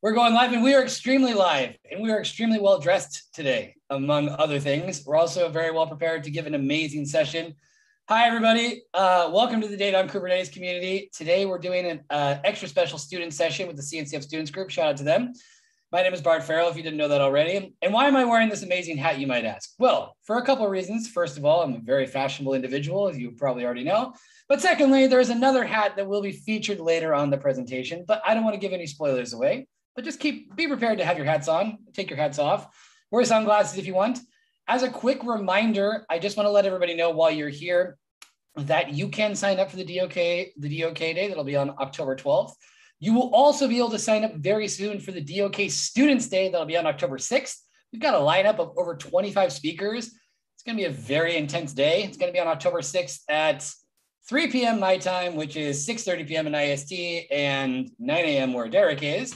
We're going live and we are extremely live and we are extremely well dressed today, among other things. We're also very well prepared to give an amazing session. Hi, everybody. Uh, welcome to the Data on Kubernetes community. Today, we're doing an uh, extra special student session with the CNCF Students Group. Shout out to them. My name is Bart Farrell, if you didn't know that already. And why am I wearing this amazing hat, you might ask? Well, for a couple of reasons. First of all, I'm a very fashionable individual, as you probably already know. But secondly, there's another hat that will be featured later on the presentation, but I don't want to give any spoilers away but just keep be prepared to have your hats on, take your hats off, wear sunglasses if you want. As a quick reminder, I just want to let everybody know while you're here that you can sign up for the DOK, the DOK day that'll be on October 12th. You will also be able to sign up very soon for the DOK Students Day that'll be on October 6th. We've got a lineup of over 25 speakers. It's going to be a very intense day. It's going to be on October 6th at 3 p.m. my time, which is 6:30 p.m. in IST and 9 a.m. where Derek is.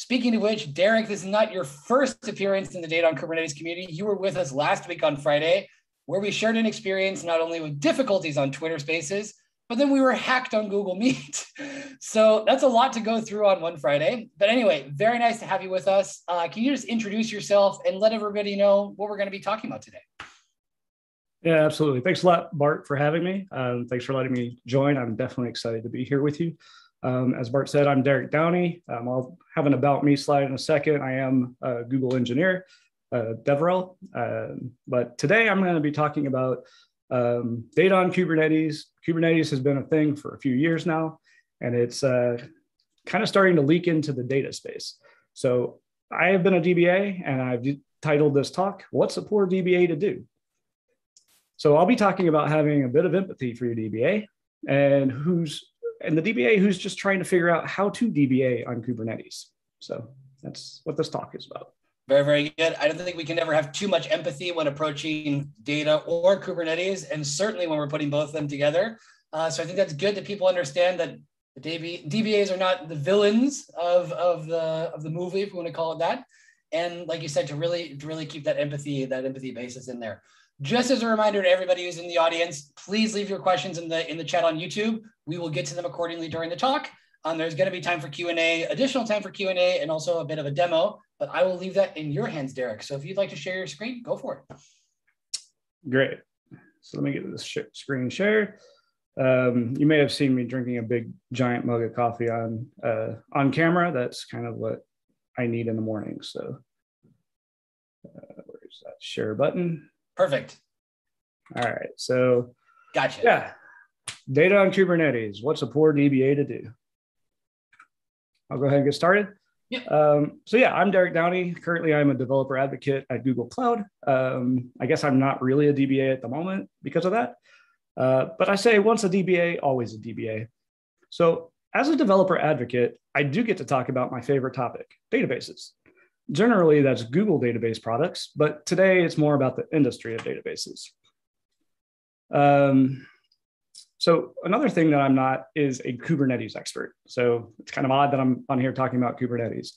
Speaking of which, Derek, this is not your first appearance in the Data on Kubernetes community. You were with us last week on Friday, where we shared an experience not only with difficulties on Twitter Spaces, but then we were hacked on Google Meet. so that's a lot to go through on one Friday. But anyway, very nice to have you with us. Uh, can you just introduce yourself and let everybody know what we're going to be talking about today? Yeah, absolutely. Thanks a lot, Bart, for having me. Um, thanks for letting me join. I'm definitely excited to be here with you. Um, as Bart said, I'm Derek Downey. Um, I'll have an about me slide in a second. I am a Google engineer, uh, DevRel. Uh, but today I'm going to be talking about um, data on Kubernetes. Kubernetes has been a thing for a few years now, and it's uh, kind of starting to leak into the data space. So I have been a DBA, and I've titled this talk, What's a Poor DBA to Do? So I'll be talking about having a bit of empathy for your DBA and who's and the DBA who's just trying to figure out how to DBA on Kubernetes. So that's what this talk is about. Very, very good. I don't think we can ever have too much empathy when approaching data or Kubernetes, and certainly when we're putting both of them together. Uh, so I think that's good that people understand that the DB, DBAs are not the villains of, of the of the movie, if we want to call it that. And like you said, to really to really keep that empathy that empathy basis in there. Just as a reminder to everybody who's in the audience, please leave your questions in the in the chat on YouTube. We will get to them accordingly during the talk. Um, there's going to be time for Q&A, additional time for Q&A, and also a bit of a demo, but I will leave that in your hands, Derek. So if you'd like to share your screen, go for it. Great. So let me get this sh screen shared. Um, you may have seen me drinking a big giant mug of coffee on uh, on camera. That's kind of what I need in the morning. So uh, where's that share button? Perfect. All right. So, gotcha. Yeah. Data on Kubernetes. What's a poor DBA to do? I'll go ahead and get started. Yeah. Um, so yeah, I'm Derek Downey. Currently, I'm a developer advocate at Google Cloud. Um, I guess I'm not really a DBA at the moment because of that. Uh, but I say once a DBA, always a DBA. So as a developer advocate, I do get to talk about my favorite topic, databases. Generally, that's Google database products, but today it's more about the industry of databases. Um, so another thing that I'm not is a Kubernetes expert. So it's kind of odd that I'm on here talking about Kubernetes.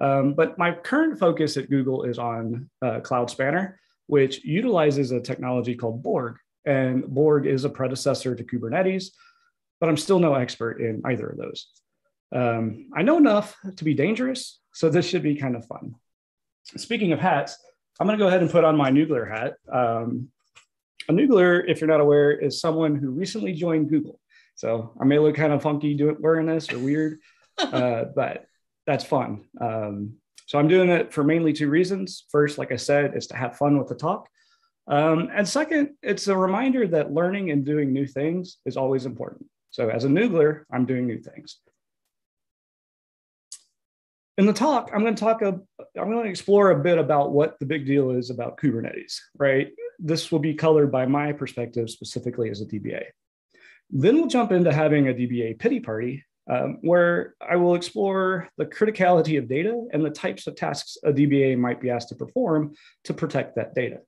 Um, but my current focus at Google is on uh, Cloud Spanner, which utilizes a technology called Borg. And Borg is a predecessor to Kubernetes, but I'm still no expert in either of those. Um, I know enough to be dangerous, so this should be kind of fun. Speaking of hats, I'm going to go ahead and put on my Noogler hat. Um, a Noogler, if you're not aware, is someone who recently joined Google. So I may look kind of funky doing wearing this or weird, uh, but that's fun. Um, so I'm doing it for mainly two reasons. First, like I said, is to have fun with the talk. Um, and second, it's a reminder that learning and doing new things is always important. So as a Noogler, I'm doing new things in the talk, I'm going to talk, a, I'm going to explore a bit about what the big deal is about Kubernetes, right? This will be colored by my perspective specifically as a DBA. Then we'll jump into having a DBA pity party um, where I will explore the criticality of data and the types of tasks a DBA might be asked to perform to protect that data.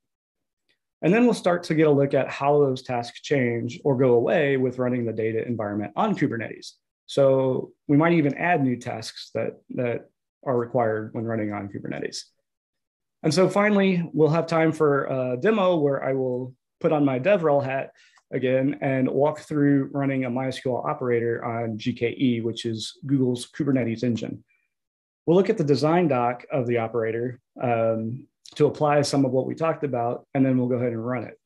And then we'll start to get a look at how those tasks change or go away with running the data environment on Kubernetes. So we might even add new tasks that, that are required when running on Kubernetes. And so finally, we'll have time for a demo where I will put on my DevRel hat again and walk through running a MySQL operator on GKE, which is Google's Kubernetes engine. We'll look at the design doc of the operator um, to apply some of what we talked about, and then we'll go ahead and run it.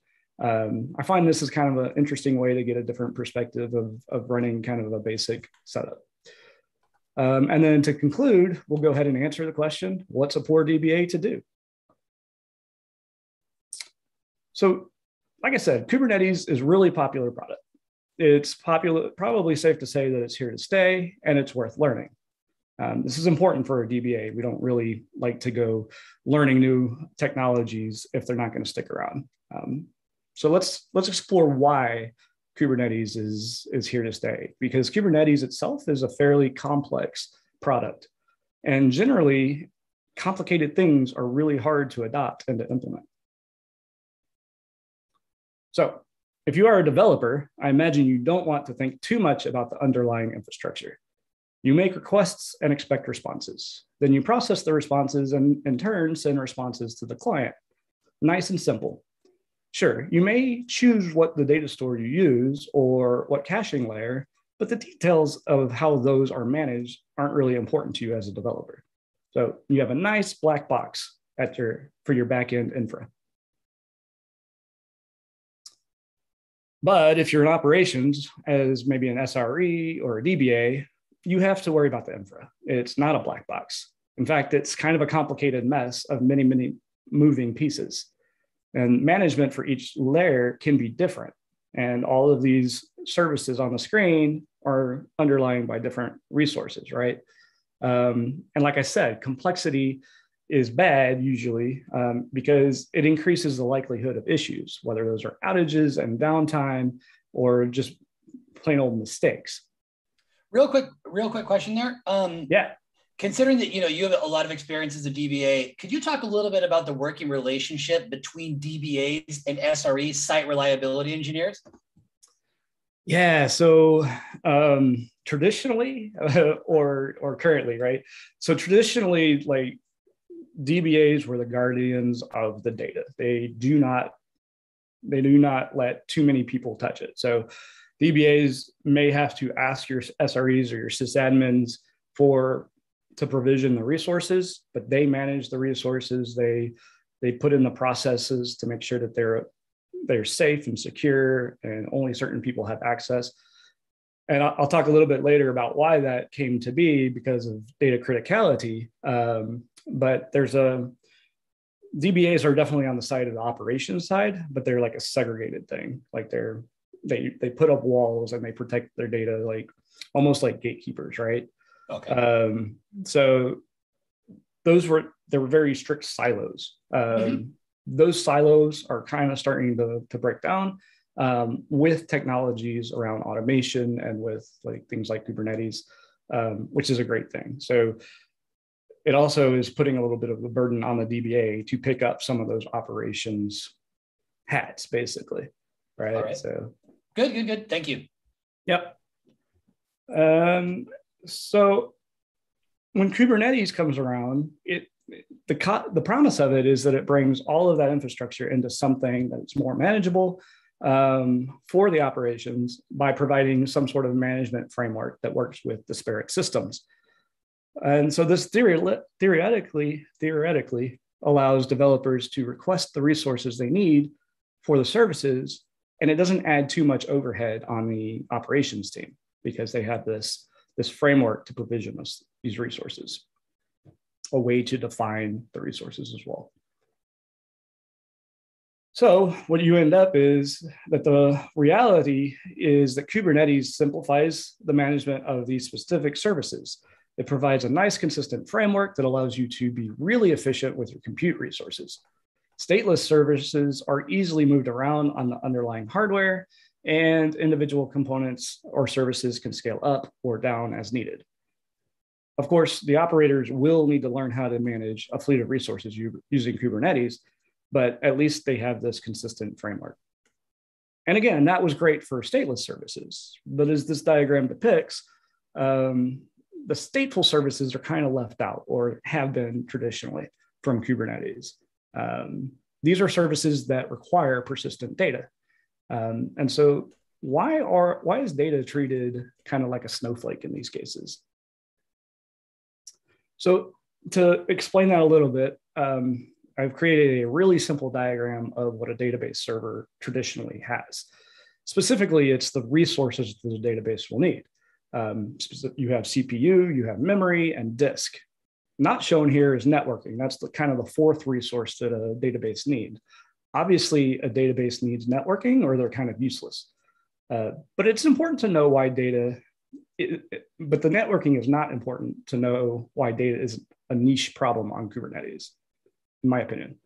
Um, I find this is kind of an interesting way to get a different perspective of, of running kind of a basic setup. Um, and then to conclude, we'll go ahead and answer the question, what's a poor DBA to do? So like I said, Kubernetes is really popular product. It's popular, probably safe to say that it's here to stay and it's worth learning. Um, this is important for a DBA. We don't really like to go learning new technologies if they're not going to stick around. Um, so let's let's explore why Kubernetes is is here to stay because Kubernetes itself is a fairly complex product, and generally, complicated things are really hard to adopt and to implement. So, if you are a developer, I imagine you don't want to think too much about the underlying infrastructure. You make requests and expect responses. Then you process the responses and in turn send responses to the client. Nice and simple. Sure, you may choose what the data store you use or what caching layer, but the details of how those are managed aren't really important to you as a developer. So you have a nice black box at your for your backend infra. But if you're in operations as maybe an SRE or a DBA, you have to worry about the infra. It's not a black box. In fact, it's kind of a complicated mess of many, many moving pieces. And management for each layer can be different. And all of these services on the screen are underlying by different resources, right? Um, and like I said, complexity is bad usually um, because it increases the likelihood of issues, whether those are outages and downtime or just plain old mistakes. Real quick, real quick question there. Um, yeah. Considering that you know you have a lot of experience as a DBA, could you talk a little bit about the working relationship between DBAs and SRE site reliability engineers? Yeah. So um, traditionally, or or currently, right? So traditionally, like DBAs were the guardians of the data. They do not they do not let too many people touch it. So DBAs may have to ask your SREs or your sysadmins for to provision the resources, but they manage the resources. They they put in the processes to make sure that they're they're safe and secure, and only certain people have access. And I'll talk a little bit later about why that came to be because of data criticality. Um, but there's a DBAs are definitely on the side of the operations side, but they're like a segregated thing. Like they're they they put up walls and they protect their data like almost like gatekeepers, right? Okay. Um, so those were there were very strict silos. Um, mm-hmm. Those silos are kind of starting to to break down um, with technologies around automation and with like things like Kubernetes, um, which is a great thing. So it also is putting a little bit of the burden on the DBA to pick up some of those operations hats, basically. Right. right. So Good, good, good. Thank you. Yep. Um, so when Kubernetes comes around, it the co- the promise of it is that it brings all of that infrastructure into something that's more manageable um, for the operations by providing some sort of management framework that works with disparate systems. And so this theory, theoretically theoretically allows developers to request the resources they need for the services and it doesn't add too much overhead on the operations team because they have this this framework to provision us these resources a way to define the resources as well. So what you end up is that the reality is that kubernetes simplifies the management of these specific services. It provides a nice consistent framework that allows you to be really efficient with your compute resources. Stateless services are easily moved around on the underlying hardware, and individual components or services can scale up or down as needed. Of course, the operators will need to learn how to manage a fleet of resources using Kubernetes, but at least they have this consistent framework. And again, that was great for stateless services. But as this diagram depicts, um, the stateful services are kind of left out or have been traditionally from Kubernetes. Um, these are services that require persistent data. Um, and so why are why is data treated kind of like a snowflake in these cases? So to explain that a little bit, um, I've created a really simple diagram of what a database server traditionally has. Specifically, it's the resources that the database will need. Um, you have CPU, you have memory, and disk. Not shown here is networking. That's the kind of the fourth resource that a database needs. Obviously, a database needs networking or they're kind of useless. Uh, but it's important to know why data, it, but the networking is not important to know why data is a niche problem on Kubernetes, in my opinion.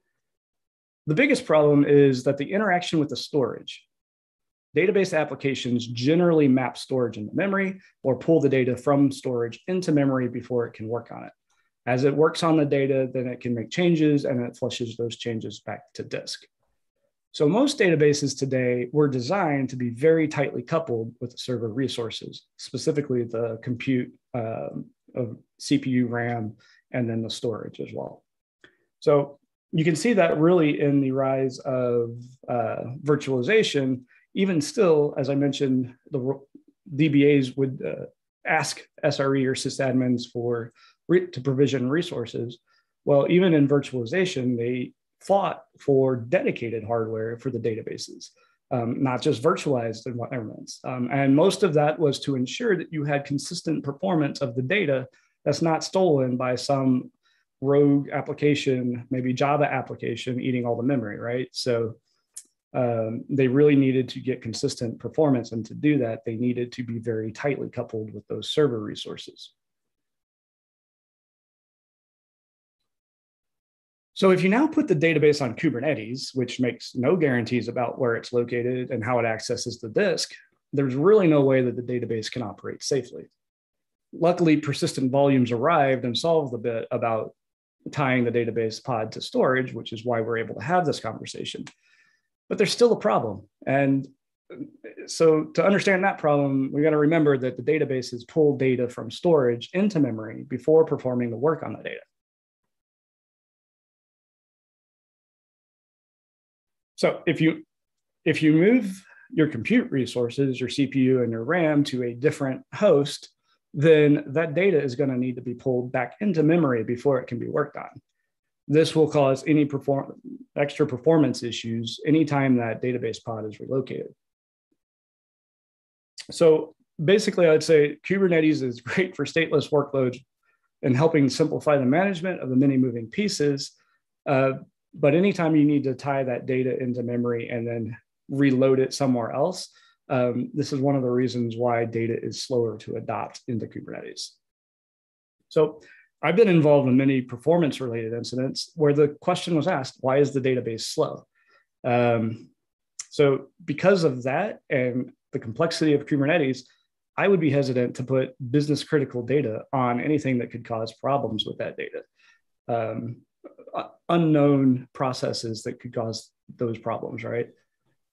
The biggest problem is that the interaction with the storage. Database applications generally map storage into memory or pull the data from storage into memory before it can work on it. As it works on the data, then it can make changes and it flushes those changes back to disk. So most databases today were designed to be very tightly coupled with server resources, specifically the compute um, of CPU, RAM, and then the storage as well. So you can see that really in the rise of uh, virtualization. Even still, as I mentioned, the DBAs would uh, ask SRE or sysadmins for to provision resources. Well, even in virtualization, they fought for dedicated hardware for the databases, um, not just virtualized environments. Um, and most of that was to ensure that you had consistent performance of the data that's not stolen by some rogue application, maybe Java application eating all the memory, right? So um, they really needed to get consistent performance. And to do that, they needed to be very tightly coupled with those server resources. So if you now put the database on Kubernetes, which makes no guarantees about where it's located and how it accesses the disk, there's really no way that the database can operate safely. Luckily, persistent volumes arrived and solved the bit about tying the database pod to storage, which is why we're able to have this conversation. But there's still a problem. And so to understand that problem, we got to remember that the database databases pull data from storage into memory before performing the work on the data. So if you if you move your compute resources, your CPU and your RAM to a different host, then that data is going to need to be pulled back into memory before it can be worked on. This will cause any perform- extra performance issues anytime that database pod is relocated. So basically, I'd say Kubernetes is great for stateless workloads and helping simplify the management of the many moving pieces. Uh, but anytime you need to tie that data into memory and then reload it somewhere else, um, this is one of the reasons why data is slower to adopt into Kubernetes. So I've been involved in many performance related incidents where the question was asked, why is the database slow? Um, so because of that and the complexity of Kubernetes, I would be hesitant to put business critical data on anything that could cause problems with that data. Um, unknown processes that could cause those problems, right?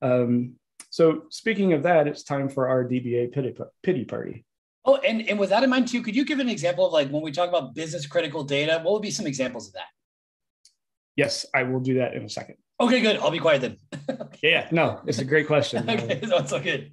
Um, so speaking of that, it's time for our DBA pity, pity party. Oh, and, and with that in mind too, could you give an example of like when we talk about business critical data, what would be some examples of that? Yes, I will do that in a second. Okay, good. I'll be quiet then. yeah, no, it's a great question. okay, that's so good.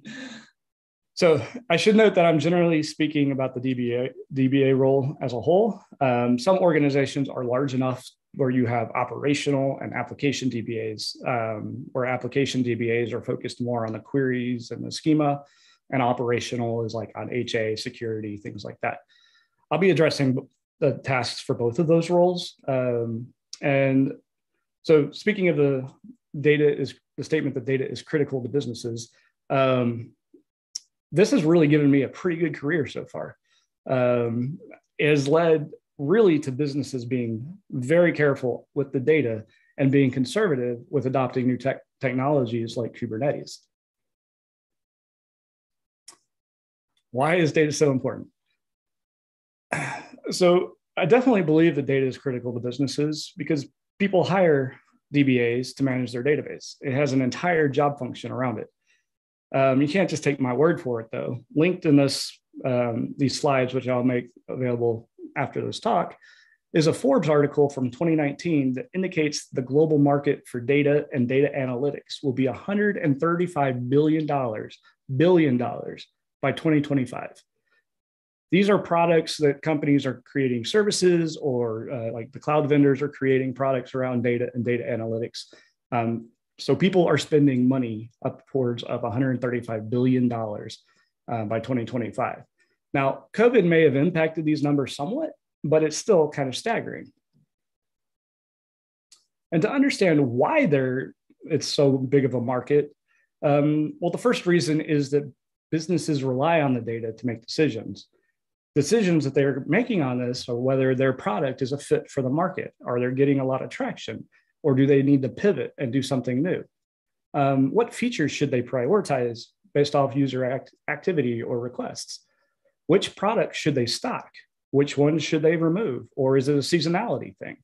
So I should note that I'm generally speaking about the DBA DBA role as a whole. Um, some organizations are large enough where you have operational and application DBAs, um, where application DBAs are focused more on the queries and the schema, and operational is like on HA, security, things like that. I'll be addressing the tasks for both of those roles. Um, and so, speaking of the data is the statement that data is critical to businesses. Um, this has really given me a pretty good career so far. Um, it has led really to businesses being very careful with the data and being conservative with adopting new tech technologies like Kubernetes. Why is data so important? So I definitely believe that data is critical to businesses because people hire DBAs to manage their database. It has an entire job function around it. Um, you can't just take my word for it, though. Linked in this um, these slides, which I'll make available after this talk is a Forbes article from 2019 that indicates the global market for data and data analytics will be 135 billion dollars billion dollars by 2025. these are products that companies are creating services or uh, like the cloud vendors are creating products around data and data analytics. Um, so people are spending money upwards of $135 billion uh, by 2025. Now, COVID may have impacted these numbers somewhat, but it's still kind of staggering. And to understand why they're, it's so big of a market, um, well, the first reason is that businesses rely on the data to make decisions. Decisions that they're making on this are whether their product is a fit for the market. Are they getting a lot of traction? Or do they need to pivot and do something new? Um, what features should they prioritize based off user act- activity or requests? Which products should they stock? Which ones should they remove? Or is it a seasonality thing?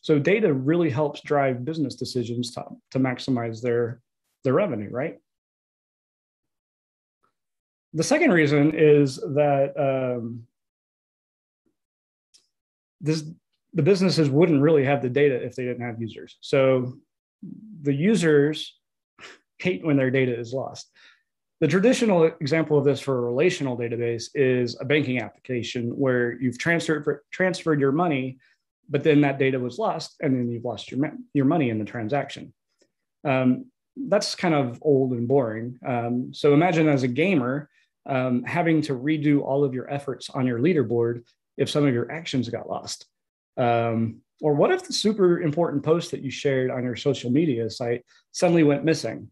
So data really helps drive business decisions to, to maximize their, their revenue, right? The second reason is that um, this the businesses wouldn't really have the data if they didn't have users. So the users hate when their data is lost. The traditional example of this for a relational database is a banking application where you've transferred transferred your money, but then that data was lost, and then you've lost your your money in the transaction. Um, that's kind of old and boring. Um, so imagine as a gamer um, having to redo all of your efforts on your leaderboard if some of your actions got lost. Um, or what if the super important post that you shared on your social media site suddenly went missing?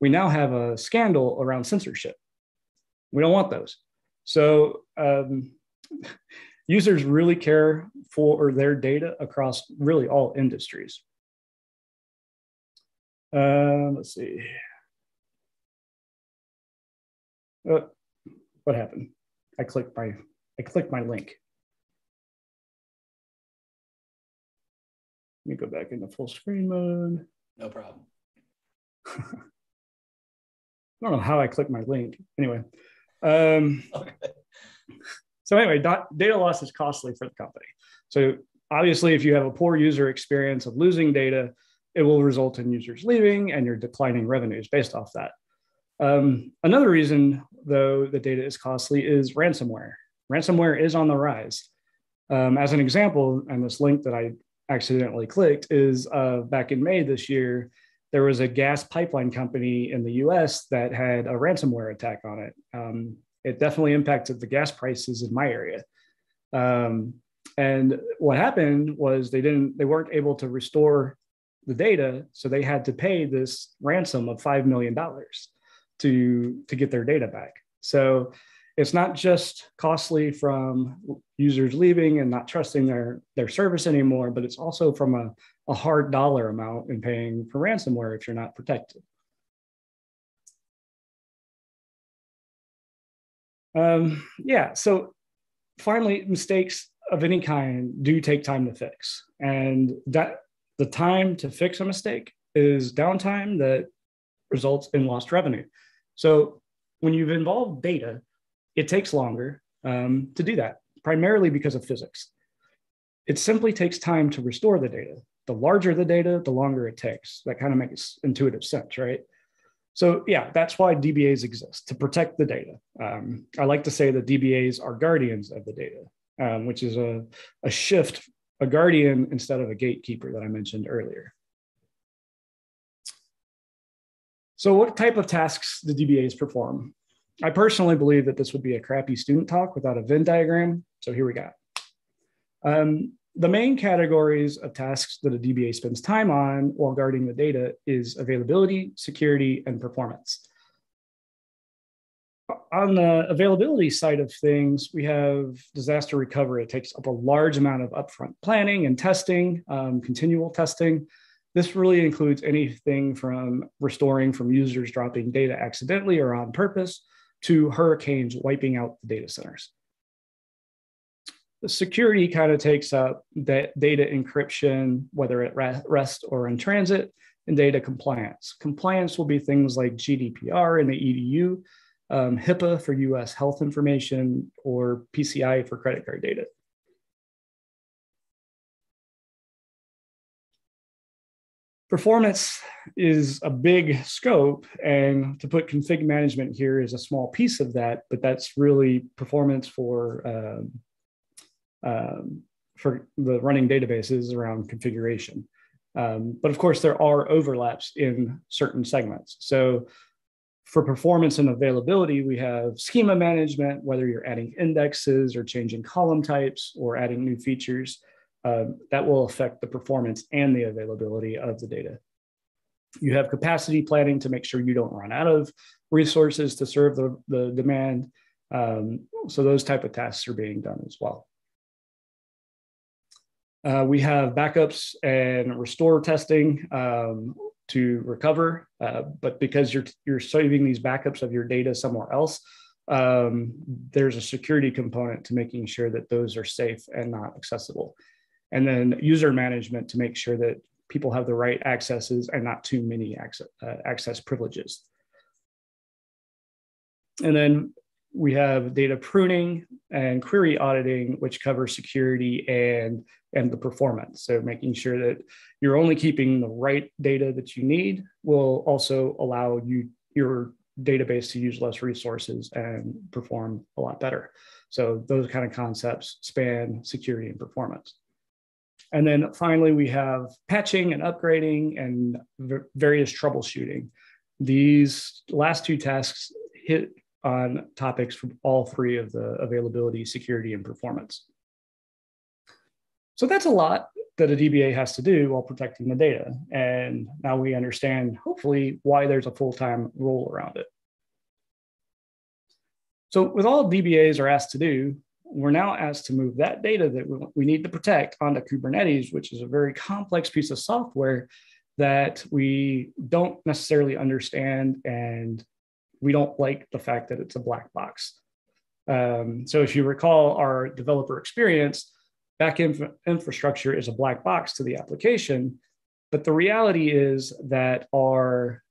We now have a scandal around censorship. We don't want those. So um, users really care for their data across really all industries. Uh, let's see. Uh, what happened? I clicked my I clicked my link. Let me go back into full screen mode. No problem. I don't know how I clicked my link. Anyway, um, okay. so anyway, data loss is costly for the company. So obviously, if you have a poor user experience of losing data, it will result in users leaving and your declining revenues based off that. Um, another reason, though, the data is costly is ransomware. Ransomware is on the rise. Um, as an example, and this link that I accidentally clicked is uh, back in May this year, there was a gas pipeline company in the US that had a ransomware attack on it. Um, it definitely impacted the gas prices in my area. Um, and what happened was they didn't, they weren't able to restore the data, so they had to pay this ransom of five million dollars to to get their data back. So it's not just costly from users leaving and not trusting their, their service anymore, but it's also from a, a hard dollar amount in paying for ransomware if you're not protected. Um, yeah, so finally, mistakes of any kind do take time to fix. And that the time to fix a mistake is downtime that results in lost revenue. So when you've involved data, it takes longer um, to do that, primarily because of physics. It simply takes time to restore the data. The larger the data, the longer it takes. That kind of makes intuitive sense, right? So yeah, that's why DBAs exist to protect the data. Um, I like to say that DBAs are guardians of the data, um, which is a, a shift, a guardian instead of a gatekeeper that I mentioned earlier. So what type of tasks do DBAs perform? I personally believe that this would be a crappy student talk without a Venn diagram. So here we go. Um, the main categories of tasks that a DBA spends time on while guarding the data is availability, security, and performance. On the availability side of things, we have disaster recovery. It takes up a large amount of upfront planning and testing, um, continual testing. This really includes anything from restoring from users dropping data accidentally or on purpose to hurricanes wiping out the data centers. Security kind of takes up that data encryption, whether at rest or in transit, and data compliance. Compliance will be things like GDPR in the EDU, um, HIPAA for US health information, or PCI for credit card data. Performance is a big scope, and to put config management here is a small piece of that, but that's really performance for um, um, for the running databases around configuration. Um, but of course, there are overlaps in certain segments. So for performance and availability, we have schema management, whether you're adding indexes or changing column types or adding new features, uh, that will affect the performance and the availability of the data. You have capacity planning to make sure you don't run out of resources to serve the, the demand. Um, so those type of tasks are being done as well. Uh, we have backups and restore testing um, to recover, uh, but because you're you're saving these backups of your data somewhere else, um, there's a security component to making sure that those are safe and not accessible, and then user management to make sure that people have the right accesses and not too many access, uh, access privileges. And then we have data pruning and query auditing, which covers security and, and the performance. So making sure that you're only keeping the right data that you need will also allow you your database to use less resources and perform a lot better. So those kind of concepts span security and performance. And then finally, we have patching and upgrading and various troubleshooting. These last two tasks hit on topics from all three of the availability, security, and performance. So that's a lot that a DBA has to do while protecting the data. And now we understand, hopefully, why there's a full-time role around it. So with all DBAs are asked to do, we're now asked to move that data that we need to protect onto Kubernetes, which is a very complex piece of software that we don't necessarily understand and we don't like the fact that it's a black box. Um, so if you recall our developer experience, back inf- infrastructure is a black box to the application, but the reality is that our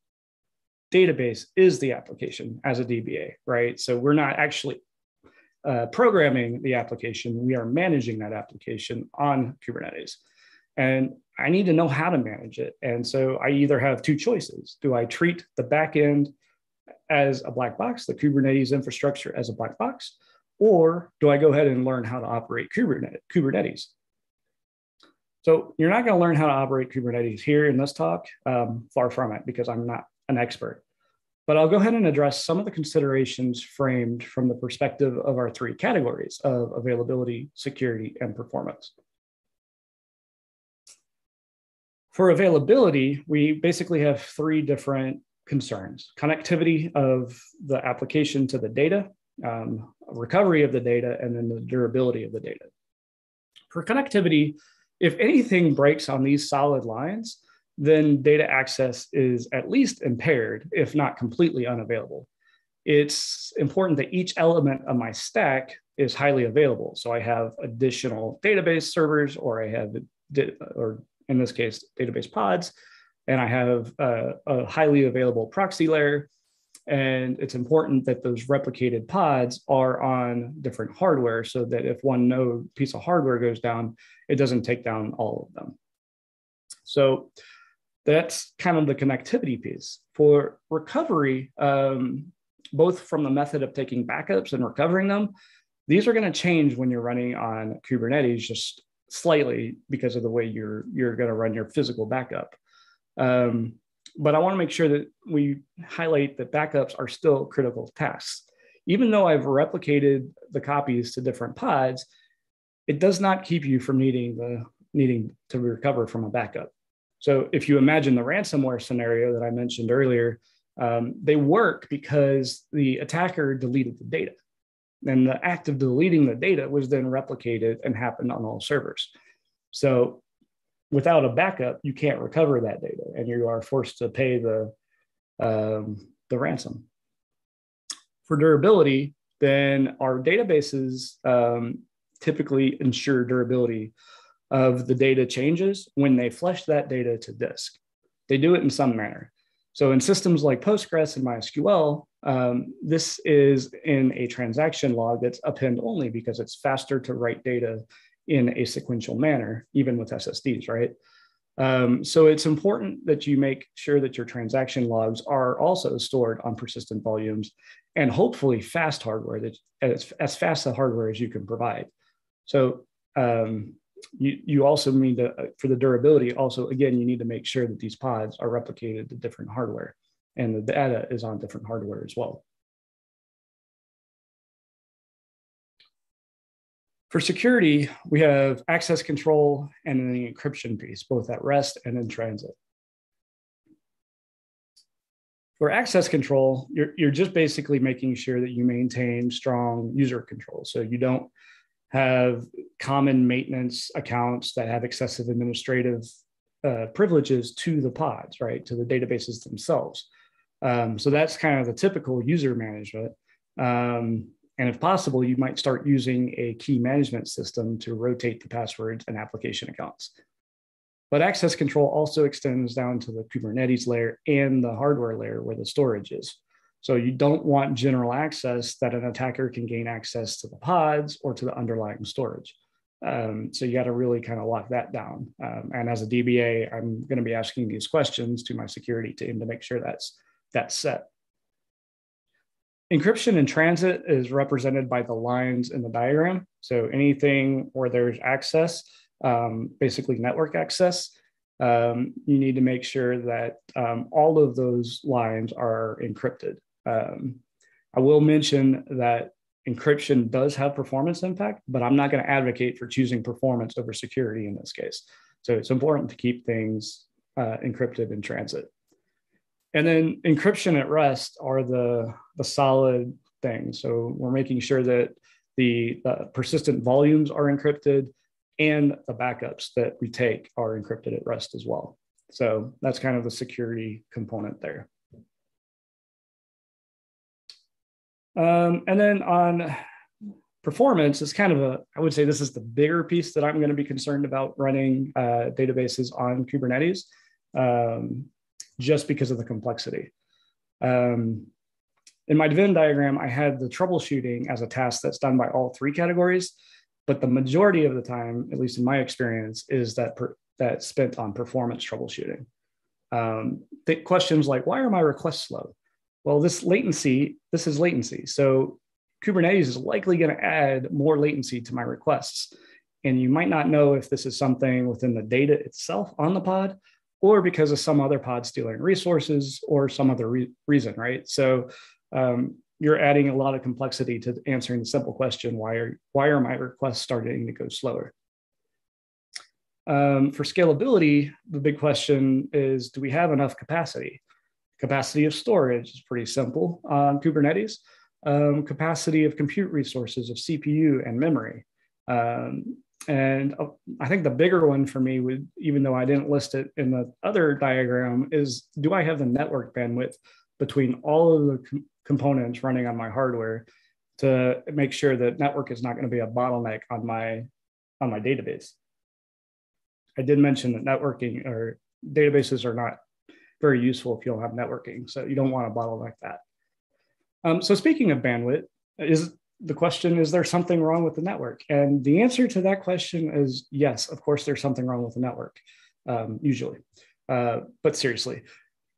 database is the application as a DBA, right? So we're not actually uh, programming the application, we are managing that application on Kubernetes. And I need to know how to manage it. And so I either have two choices. Do I treat the backend as a black box, the Kubernetes infrastructure as a black box, or do I go ahead and learn how to operate Kubernetes? So you're not going to learn how to operate Kubernetes here in this talk, um, far from it, because I'm not an expert. But I'll go ahead and address some of the considerations framed from the perspective of our three categories of availability, security, and performance. For availability, we basically have three different concerns connectivity of the application to the data, um, recovery of the data, and then the durability of the data. For connectivity, if anything breaks on these solid lines, then data access is at least impaired, if not completely unavailable. It's important that each element of my stack is highly available. So I have additional database servers, or I have, or in this case, database pods and I have a, a highly available proxy layer. And it's important that those replicated pods are on different hardware so that if one node piece of hardware goes down, it doesn't take down all of them. So that's kind of the connectivity piece. For recovery, um, both from the method of taking backups and recovering them, these are going to change when you're running on Kubernetes just slightly because of the way you're you're going to run your physical backup. Um, but I want to make sure that we highlight that backups are still critical tasks. Even though I've replicated the copies to different pods, it does not keep you from needing the needing to recover from a backup. So if you imagine the ransomware scenario that I mentioned earlier, um, they work because the attacker deleted the data. And the act of deleting the data was then replicated and happened on all servers. So without a backup, you can't recover that data, and you are forced to pay the um, the ransom. For durability, then our databases um, typically ensure durability of the data changes when they flush that data to disk. They do it in some manner. So in systems like Postgres and MySQL, um, this is in a transaction log that's append only because it's faster to write data in a sequential manner, even with SSDs, right? Um, so it's important that you make sure that your transaction logs are also stored on persistent volumes and hopefully fast hardware that as, as fast a hardware as you can provide. So um, you, you also need to, for the durability, also, again, you need to make sure that these pods are replicated to different hardware and the data is on different hardware as well. For security, we have access control and an encryption piece, both at rest and in transit. For access control, you're, you're just basically making sure that you maintain strong user control. So you don't have common maintenance accounts that have excessive administrative uh, privileges to the pods, right, to the databases themselves. Um, so that's kind of the typical user management. Um, and if possible, you might start using a key management system to rotate the passwords and application accounts. But access control also extends down to the Kubernetes layer and the hardware layer where the storage is. So you don't want general access that an attacker can gain access to the pods or to the underlying storage. Um, so you got to really kind of lock that down. Um, and as a DBA, I'm going to be asking these questions to my security team to make sure that's that's set. Encryption in transit is represented by the lines in the diagram. So anything where there's access, um, basically network access, um, you need to make sure that um, all of those lines are encrypted. Um, I will mention that encryption does have performance impact, but I'm not going to advocate for choosing performance over security in this case. So it's important to keep things uh, encrypted in transit. And then encryption at rest are the, the solid things. So we're making sure that the, persistent volumes are encrypted and the backups that we take are encrypted at rest as well. So that's kind of the security component there. Um, and then on performance, it's kind of a, I would say this is the bigger piece that I'm going to be concerned about running uh, databases on Kubernetes. Um, just because of the complexity. Um, in my Venn diagram, I had the troubleshooting as a task that's done by all three categories, but the majority of the time, at least in my experience, is that per, that spent on performance troubleshooting. Um, questions like, why are my requests slow? Well, this latency, this is latency. So Kubernetes is likely going to add more latency to my requests. And you might not know if this is something within the data itself on the pod or because of some other pod stealing resources or some other re- reason, right? So um, you're adding a lot of complexity to answering the simple question: Why are why are my requests starting to go slower? Um, for scalability, the big question is: Do we have enough capacity? Capacity of storage is pretty simple on Kubernetes. Um, capacity of compute resources of CPU and memory. Um, and uh, I think the bigger one for me would, even though I didn't list it in the other diagram, is do I have the network bandwidth between all of the com- components running on my hardware to make sure that network is not going to be a bottleneck on my on my database. I did mention that networking or databases are not very useful if you don't have networking, so you don't want to bottleneck that. Um, so speaking of bandwidth, is the question is there something wrong with the network? And the answer to that question is yes of course there's something wrong with the network um, usually. Uh, but seriously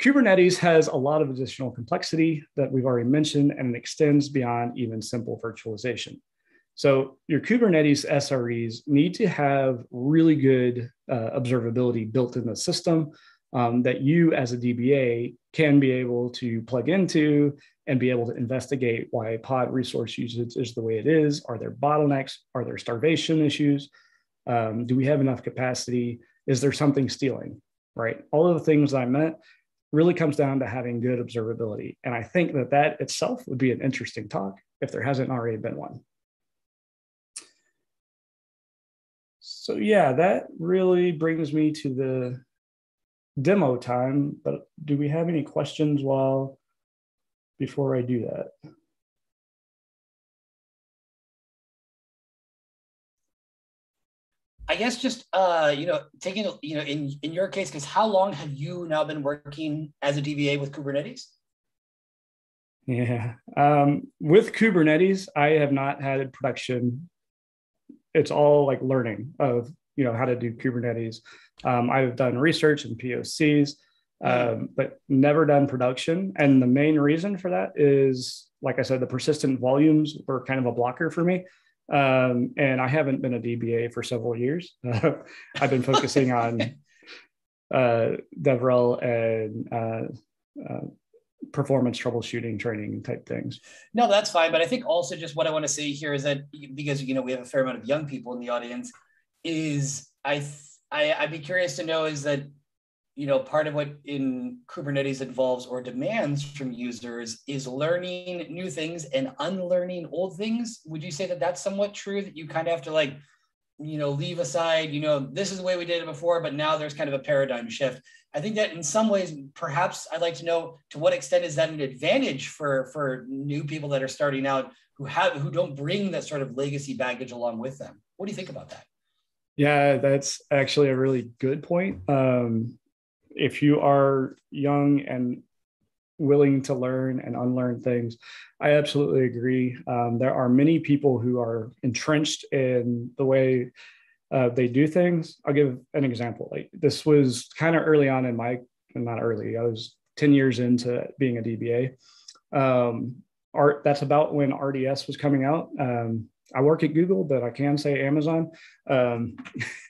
kubernetes has a lot of additional complexity that we've already mentioned and it extends beyond even simple virtualization. So your kubernetes sres need to have really good uh, observability built in the system um, that you as a dba can be able to plug into and be able to investigate why pod resource usage is the way it is. Are there bottlenecks? Are there starvation issues? Um, do we have enough capacity? Is there something stealing? Right. All of the things I meant really comes down to having good observability. And I think that that itself would be an interesting talk if there hasn't already been one. So yeah, that really brings me to the demo time, but do we have any questions while before I do that. I guess just uh, you know taking you know in in your case, because how long have you now been working as a DBA with Kubernetes? Yeah, um, with Kubernetes, I have not had a production. It's all like learning of you know how to do Kubernetes. Um, I've done research and POCs, um, but never done production. And the main reason for that is, like I said, the persistent volumes were kind of a blocker for me. Um, and I haven't been a DBA for several years. I've been focusing on uh, DevRel and uh, uh, performance troubleshooting training type things. No, that's fine. But I think also just what I want to say here is that because you know we have a fair amount of young people in the audience, is I I I'd be curious to know is that you know part of what in kubernetes involves or demands from users is learning new things and unlearning old things. Would you say that that's somewhat true that you kind of have to like you know leave aside you know this is the way we did it before but now there's kind of a paradigm shift? I think that in some ways perhaps i'd like to know to what extent is that an advantage for for new people that are starting out who have who don't bring that sort of legacy baggage along with them? What do you think about that? Yeah, that's actually a really good point. Um, if you are young and willing to learn and unlearn things, I absolutely agree. Um, there are many people who are entrenched in the way uh, they do things. I'll give an example. Like this was kind of early on in my, not early, I was 10 years into being a DBA. Um, art, that's about when RDS was coming out. Um, I work at Google, but I can say Amazon.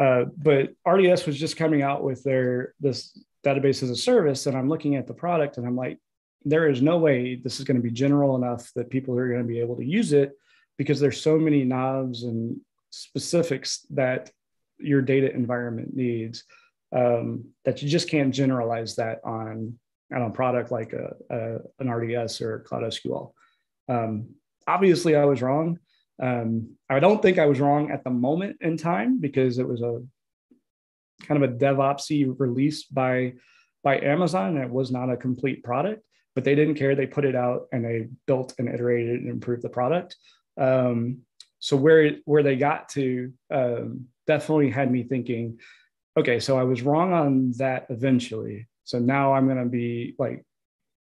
Uh, but RDS was just coming out with their this database as a service, and I'm looking at the product, and I'm like, there is no way this is going to be general enough that people are going to be able to use it because there's so many knobs and specifics that your data environment needs um, that you just can't generalize that on on a product like a, a an RDS or Cloud SQL. Um, obviously, I was wrong. Um, I don't think I was wrong at the moment in time because it was a kind of a DevOpsy release by by Amazon and it was not a complete product, but they didn't care. They put it out and they built and iterated and improved the product. Um, so where where they got to um, definitely had me thinking, okay, so I was wrong on that eventually. So now I'm going to be like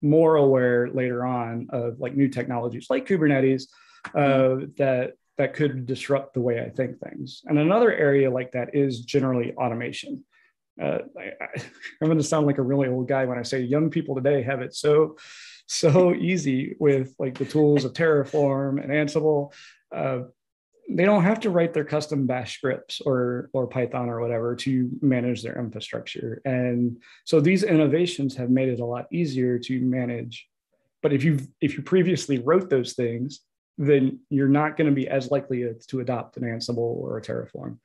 more aware later on of like new technologies like Kubernetes uh, that that could disrupt the way I think things. And another area like that is generally automation. Uh, I, am going to sound like a really old guy when I say young people today have it so so easy with like the tools of Terraform and Ansible. Uh, they don't have to write their custom bash scripts or or python or whatever to manage their infrastructure and so these innovations have made it a lot easier to manage but if you if you previously wrote those things then you're not going to be as likely to adopt an Ansible or a Terraform.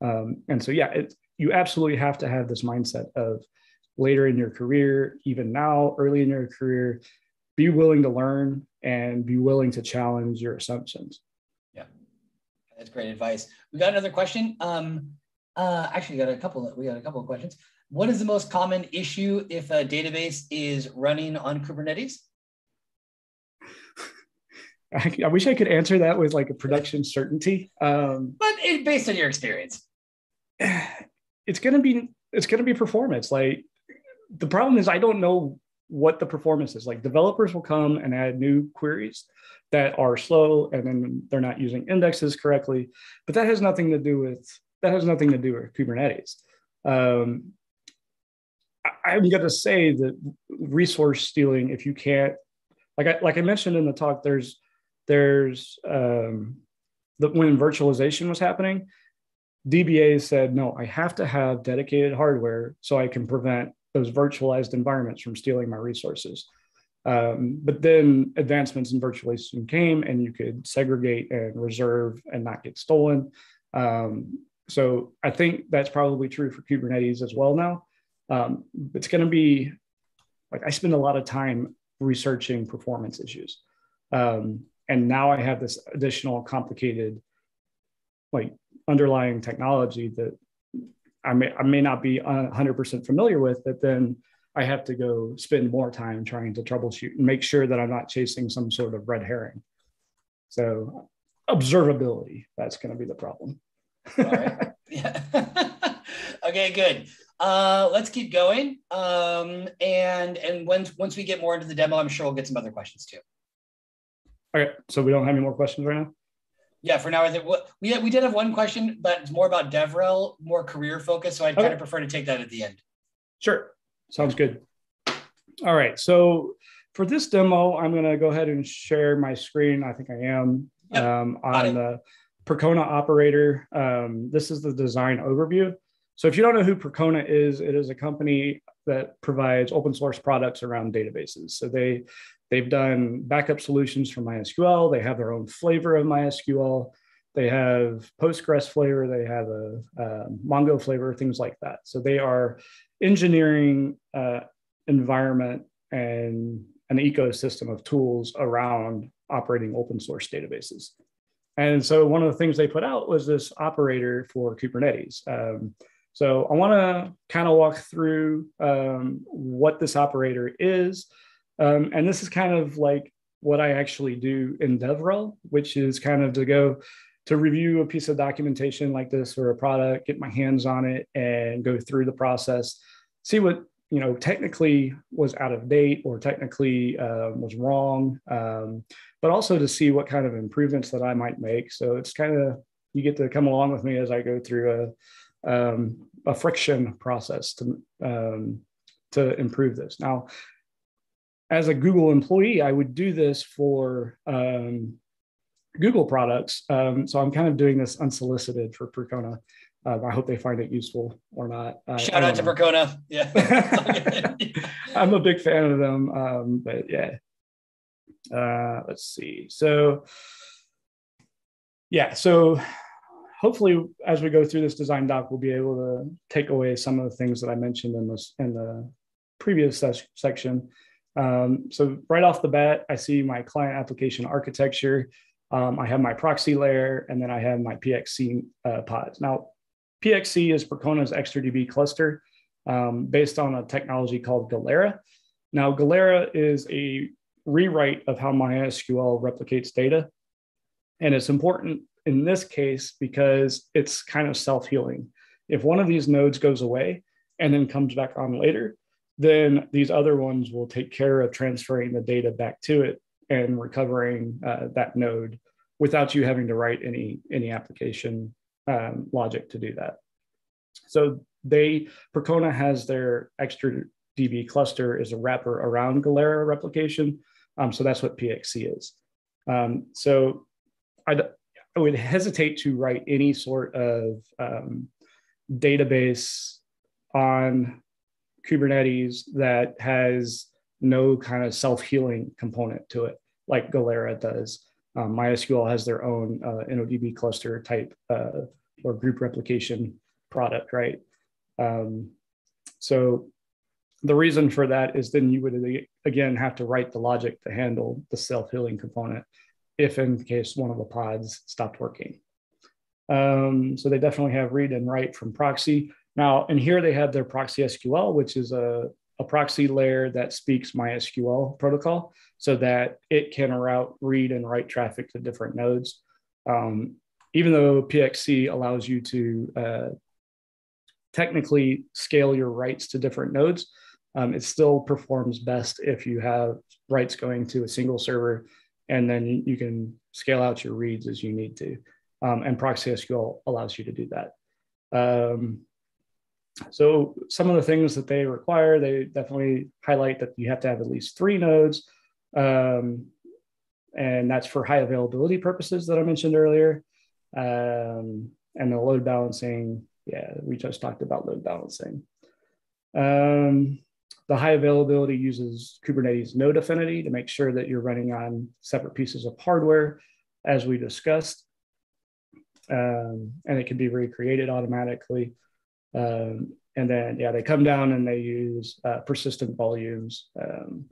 Um, and so, yeah, it, you absolutely have to have this mindset of later in your career, even now, early in your career, be willing to learn and be willing to challenge your assumptions. Yeah, that's great advice. We got another question. Um, uh, actually, got a couple. We got a couple of questions. What is the most common issue if a database is running on Kubernetes? I, I, wish I could answer that with like a production certainty. Um, but it, based on your experience, it's gonna be it's gonna be performance. Like the problem is I don't know what the performance is. Like developers will come and add new queries that are slow and then they're not using indexes correctly. But that has nothing to do with that has nothing to do with Kubernetes. Um, I, I'm going to say that resource stealing, if you can't, like I, like I mentioned in the talk, there's there's um, the, when virtualization was happening, DBAs said, no, I have to have dedicated hardware so I can prevent those virtualized environments from stealing my resources. Um, but then advancements in virtualization came and you could segregate and reserve and not get stolen. Um, so I think that's probably true for Kubernetes as well now. Um, it's going to be like I spend a lot of time researching performance issues. Um, and now I have this additional complicated like underlying technology that I may I may not be 100% familiar with, but then I have to go spend more time trying to troubleshoot and make sure that I'm not chasing some sort of red herring. So observability, that's going to be the problem. Yeah. okay, good. Uh, let's keep going. Um, and and once once we get more into the demo, I'm sure we'll get some other questions too. Okay, so we don't have any more questions right now. Yeah, for now, I think we we did have one question, but it's more about DevRel, more career focused. So I'd okay. kind of prefer to take that at the end. Sure, sounds good. All right, so for this demo, I'm going to go ahead and share my screen. I think I am yep. um, on the Percona operator. Um, this is the design overview. So if you don't know who Percona is, it is a company that provides open source products around databases. So they they've done backup solutions for MySQL. They have their own flavor of MySQL. They have Postgres flavor. They have a, a Mongo flavor, things like that. So they are engineering uh, environment and an ecosystem of tools around operating open source databases. And so one of the things they put out was this operator for Kubernetes. Um, so I want to kind of walk through um, what this operator is. Um, and this is kind of like what I actually do in DevRel, which is kind of to go to review a piece of documentation like this or a product, get my hands on it and go through the process, see what you know technically was out of date or technically uh, was wrong, um, but also to see what kind of improvements that I might make. So it's kind of you get to come along with me as I go through a um, a friction process to um, to improve this. Now, as a Google employee, I would do this for um, Google products. Um, so I'm kind of doing this unsolicited for Percona. Uh, I hope they find it useful or not. Shout out to know. Percona. Yeah. I'm a big fan of them. Um, but yeah. Uh, let's see. So, yeah. So hopefully, as we go through this design doc, we'll be able to take away some of the things that I mentioned in this in the previous ses- section. Um, so right off the bat, I see my client application architecture. Um, I have my proxy layer, and then I have my PXC uh, pods. Now, PXC is Percona's XtraDB cluster um, based on a technology called Galera. Now, Galera is a rewrite of how MySQL replicates data. And it's important in this case because it's kind of self healing. If one of these nodes goes away and then comes back on later, then these other ones will take care of transferring the data back to it and recovering uh, that node without you having to write any any application um, logic to do that. So they Percona has their extra DB cluster is a wrapper around Galera replication. Um, so that's what PXC is. Um, so I'd, I would hesitate to write any sort of um, database on Kubernetes that has no kind of self-healing component to it, like Galera does. Um, MySQL has their own uh, InnoDB cluster type uh, or group replication product, right? Um, so the reason for that is then you would again have to write the logic to handle the self-healing component if in case one of the pods stopped working. Um, so they definitely have read and write from proxy. Now, and here they have their ProxySQL, which is a, a proxy layer that speaks MySQL protocol so that it can route read and write traffic to different nodes. Um, even though PXC allows you to uh, technically scale your writes to different nodes, um, it still performs best if you have writes going to a single server and then you can scale out your reads as you need to. Um, and ProxySQL allows you to do that. Um, so some of the things that they require, they definitely highlight that you have to have at least three nodes. Um, and that's for high availability purposes that I mentioned earlier. Um, and the load balancing, yeah, we just talked about load balancing. Um, the high availability uses Kubernetes node affinity to make sure that you're running on separate pieces of hardware, as we discussed. Um, and it can be recreated automatically. Um, and then, yeah, they come down and they use uh, persistent volumes um,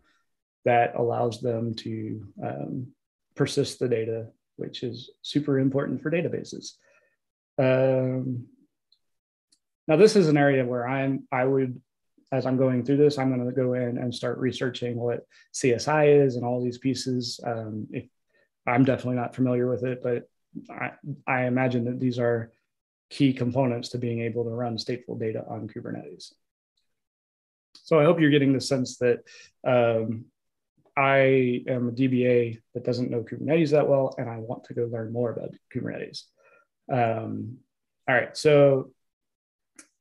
that allows them to um, persist the data, which is super important for databases. Um, now, this is an area where I'm I would as I'm going through this, I'm going to go in and start researching what CSI is and all these pieces. Um, if, I'm definitely not familiar with it, but I, I, imagine that these are key components to being able to run stateful data on Kubernetes. So I hope you're getting the sense that um, I am a DBA that doesn't know Kubernetes that well, and I want to go learn more about Kubernetes. Um, all right, so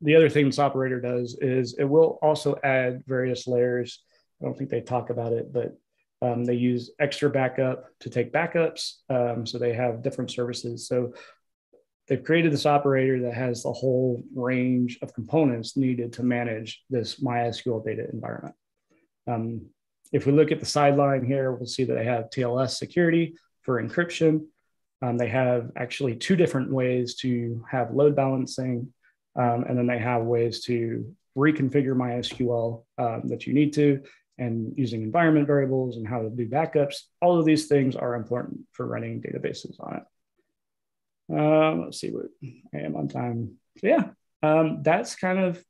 the other thing this operator does is it will also add various layers. I don't think they talk about it, but um, they use XtraBackup to take backups. Um, so they have different services. So they've created this operator that has the whole range of components needed to manage this MySQL data environment. Um, if we look at the sideline here, we'll see that they have TLS security for encryption. Um, they have actually two different ways to have load balancing, um, and then they have ways to reconfigure MySQL um, that you need to, and using environment variables and how to do backups. All of these things are important for running databases on it. Um, let's see what I am on time. So yeah, um, that's kind of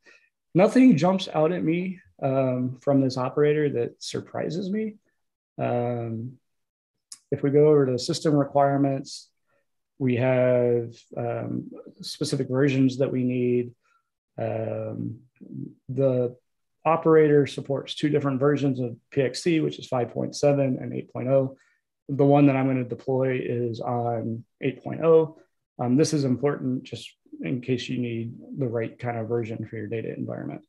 nothing jumps out at me um, from this operator that surprises me. Um, if we go over to system requirements, we have um, specific versions that we need. Um, the operator supports two different versions of PXC, which is 5.7 and 8.0. The one that I'm going to deploy is on 8.0. Um, this is important just in case you need the right kind of version for your data environment.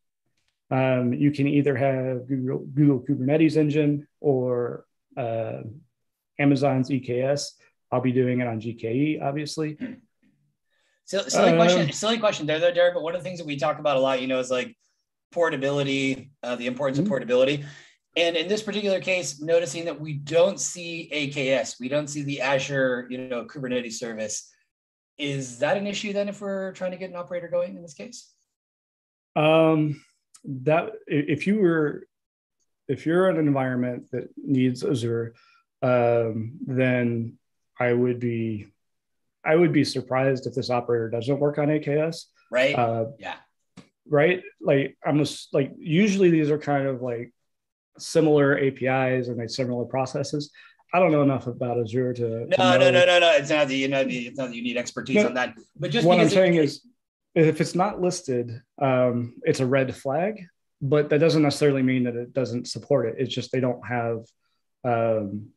Um, you can either have Google, Google Kubernetes engine or uh, Amazon's EKS. I'll be doing it on GKE, obviously. So, silly um, question, silly question there, though, Derek. But one of the things that we talk about a lot, you know, is like portability, uh, the importance mm-hmm. of portability. And in this particular case, noticing that we don't see AKS, we don't see the Azure, you know, Kubernetes service. Is that an issue then if we're trying to get an operator going in this case? Um, that if you were if you're in an environment that needs Azure, um, then I would be I would be surprised if this operator doesn't work on AKS. Right. Uh, yeah. Right. Like I'm just like usually these are kind of like similar APIs and they similar processes. I don't know enough about Azure to. No, to no, no, no, no. It's not that you know. It's not that you need expertise no, on that. But just what I'm saying it, is, if it's not listed, um, it's a red flag, but that doesn't necessarily mean that it doesn't support it. It's just they don't have, um,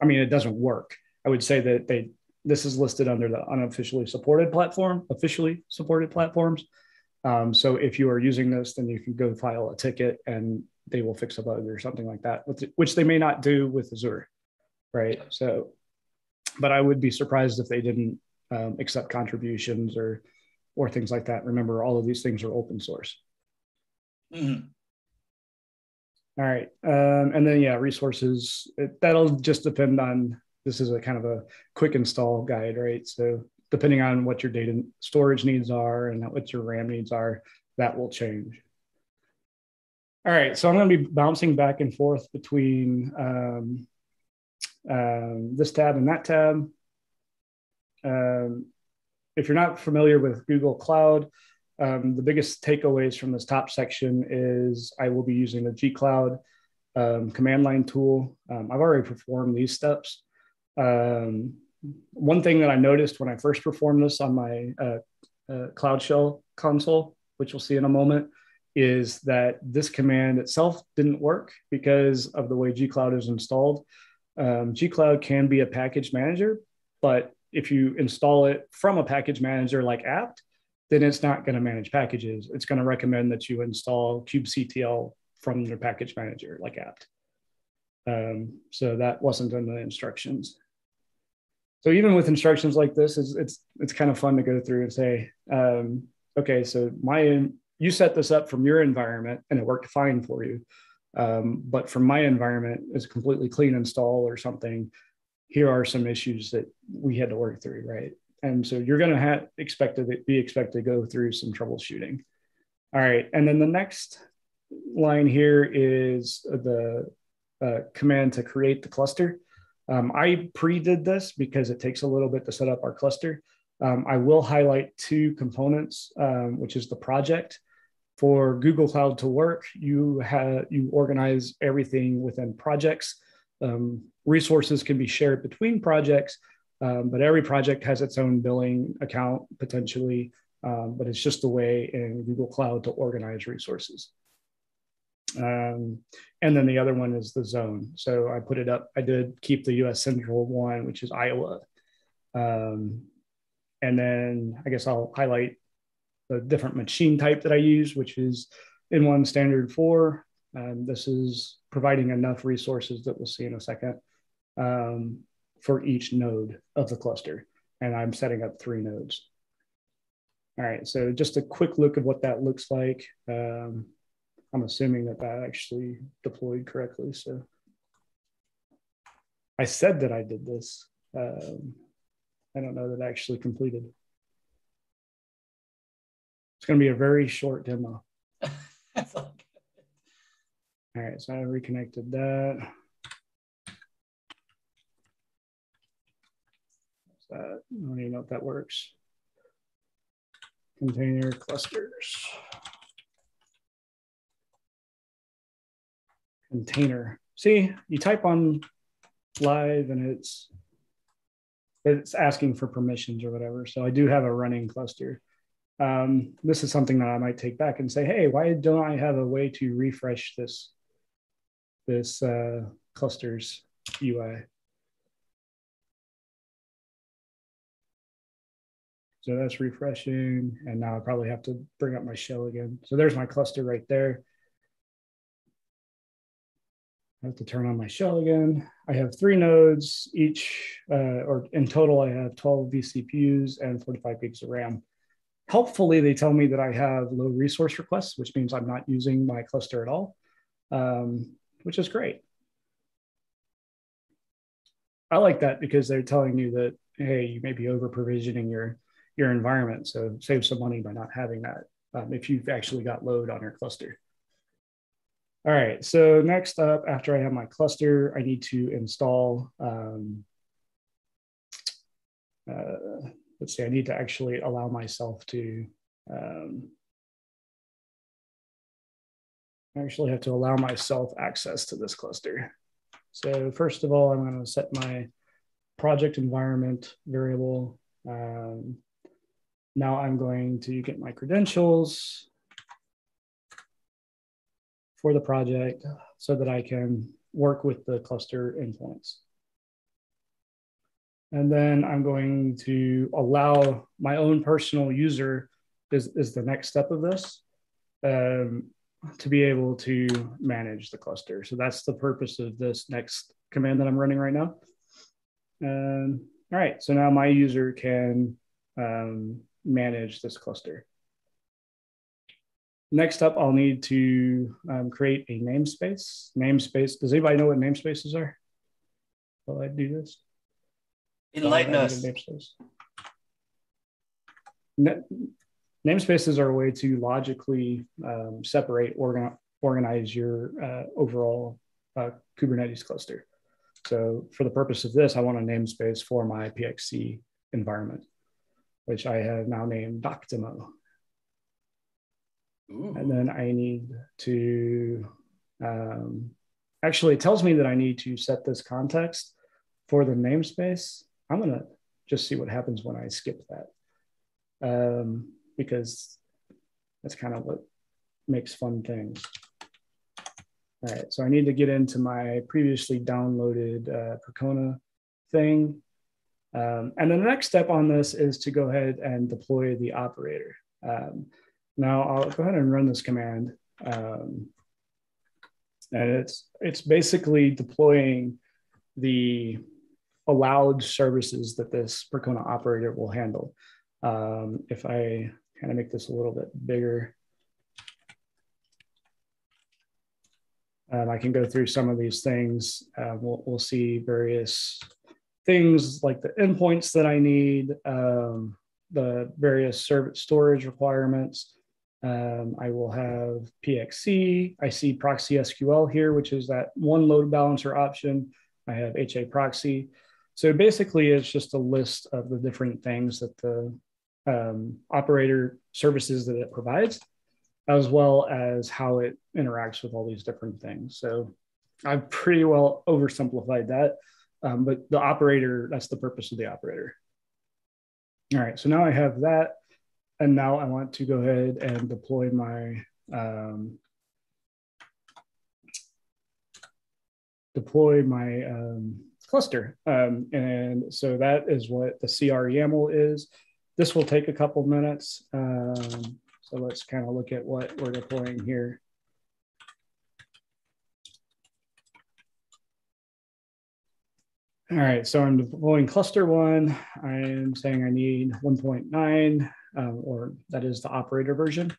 I mean, it doesn't work. I would say that they this is listed under the unofficially supported platform, officially supported platforms. Um, so if you are using this, then you can go file a ticket and they will fix a bug or something like that, which they may not do with Azure, right? So, but I would be surprised if they didn't um, accept contributions or or things like that. Remember, all of these things are open source. Mm-hmm. All right. Um, and then, yeah, resources, it, that'll just depend on this is a kind of a quick install guide, right? So, depending on what your data storage needs are and what your RAM needs are, that will change. All right. So, I'm going to be bouncing back and forth between um, um, this tab and that tab. Um, if you're not familiar with Google Cloud, um, the biggest takeaways from this top section is I will be using the gcloud um, command line tool. Um, I've already performed these steps. Um, one thing that I noticed when I first performed this on my uh, uh, Cloud Shell console, which we'll see in a moment, is that this command itself didn't work because of the way gcloud is installed. Um, gcloud can be a package manager, but if you install it from a package manager like apt, then it's not going to manage packages. It's going to recommend that you install kubectl from your package manager like apt. Um, so that wasn't in the instructions. So even with instructions like this, it's it's, it's kind of fun to go through and say, um, okay, so my you set this up from your environment and it worked fine for you. Um, but from my environment, it's a completely clean install or something here are some issues that we had to work through, right? And so you're going to have expected be expected to go through some troubleshooting. All right, and then the next line here is the uh, command to create the cluster. Um, I pre-did this because it takes a little bit to set up our cluster. Um, I will highlight two components, um, which is the project. For Google Cloud to work, you have you organize everything within projects. Um, resources can be shared between projects, um, but every project has its own billing account potentially. Um, but it's just a way in Google Cloud to organize resources. Um, and then the other one is the zone. So I put it up. I did keep the US Central one, which is Iowa. Um, and then I guess I'll highlight the different machine type that I use, which is N1 standard four. Um, this is providing enough resources that we'll see in a second um, for each node of the cluster. And I'm setting up three nodes. All right, so just a quick look at what that looks like. Um, I'm assuming that that actually deployed correctly. So I said that I did this. Um, I don't know that I actually completed. It's going to be a very short demo. all right, so I reconnected that. that. I don't even know if that works. Container clusters. Container. See, you type on live and it's it's asking for permissions or whatever. So I do have a running cluster. Um, this is something that I might take back and say, hey, why don't I have a way to refresh this this uh, clusters UI? So that's refreshing. And now I probably have to bring up my shell again. So there's my cluster right there. I have to turn on my shell again. I have three nodes each, uh, or in total, I have 12 vCPUs and 45 gigs of RAM. Helpfully, they tell me that I have low resource requests, which means I'm not using my cluster at all, um, which is great. I like that because they're telling you that, hey, you may be over provisioning your your environment. So save some money by not having that um, if you've actually got load on your cluster. All right, so next up, after I have my cluster, I need to install, um, uh, let's say I need to actually allow myself to, um, actually have to allow myself access to this cluster. So first of all, I'm gonna set my project environment variable. Um, now I'm going to get my credentials for the project so that I can work with the cluster endpoints. And then I'm going to allow my own personal user is, is the next step of this um, to be able to manage the cluster. So that's the purpose of this next command that I'm running right now. Um, all right, so now my user can um, manage this cluster. Next up, I'll need to um, create a namespace. Namespace, does anybody know what namespaces are? Will I do this? Enlighten us. namespaces are a way to logically um, separate, organ organize your uh, overall uh, Kubernetes cluster. So for the purpose of this, I want a namespace for my PXC environment which I have now named Doctimo. Ooh. And then I need to, um, actually, it tells me that I need to set this context for the namespace. I'm going to just see what happens when I skip that. Um, because that's kind of what makes fun things. All right, so I need to get into my previously downloaded uh, Percona thing. Um, and then the next step on this is to go ahead and deploy the operator. Um, now I'll go ahead and run this command. Um, and it's, it's basically deploying the allowed services that this Percona operator will handle. Um, if I kind of make this a little bit bigger, um, I can go through some of these things. Uh, we'll, we'll see various things like the endpoints that I need, um, the various service storage requirements. Um, I will have PXC. I see ProxySQL here, which is that one load balancer option. I have HA proxy. So basically, it's just a list of the different things that the um, operator services that it provides, as well as how it interacts with all these different things. So I've pretty well oversimplified that. Um, but the operator, that's the purpose of the operator. All right, so now I have that. And now I want to go ahead and deploy my um, deploy my um, cluster. Um, and so that is what the CR YAML is. This will take a couple minutes. Um, so let's kind of look at what we're deploying here. All right, so I'm deploying cluster one. I'm saying I need 1.9, um, or that is the operator version.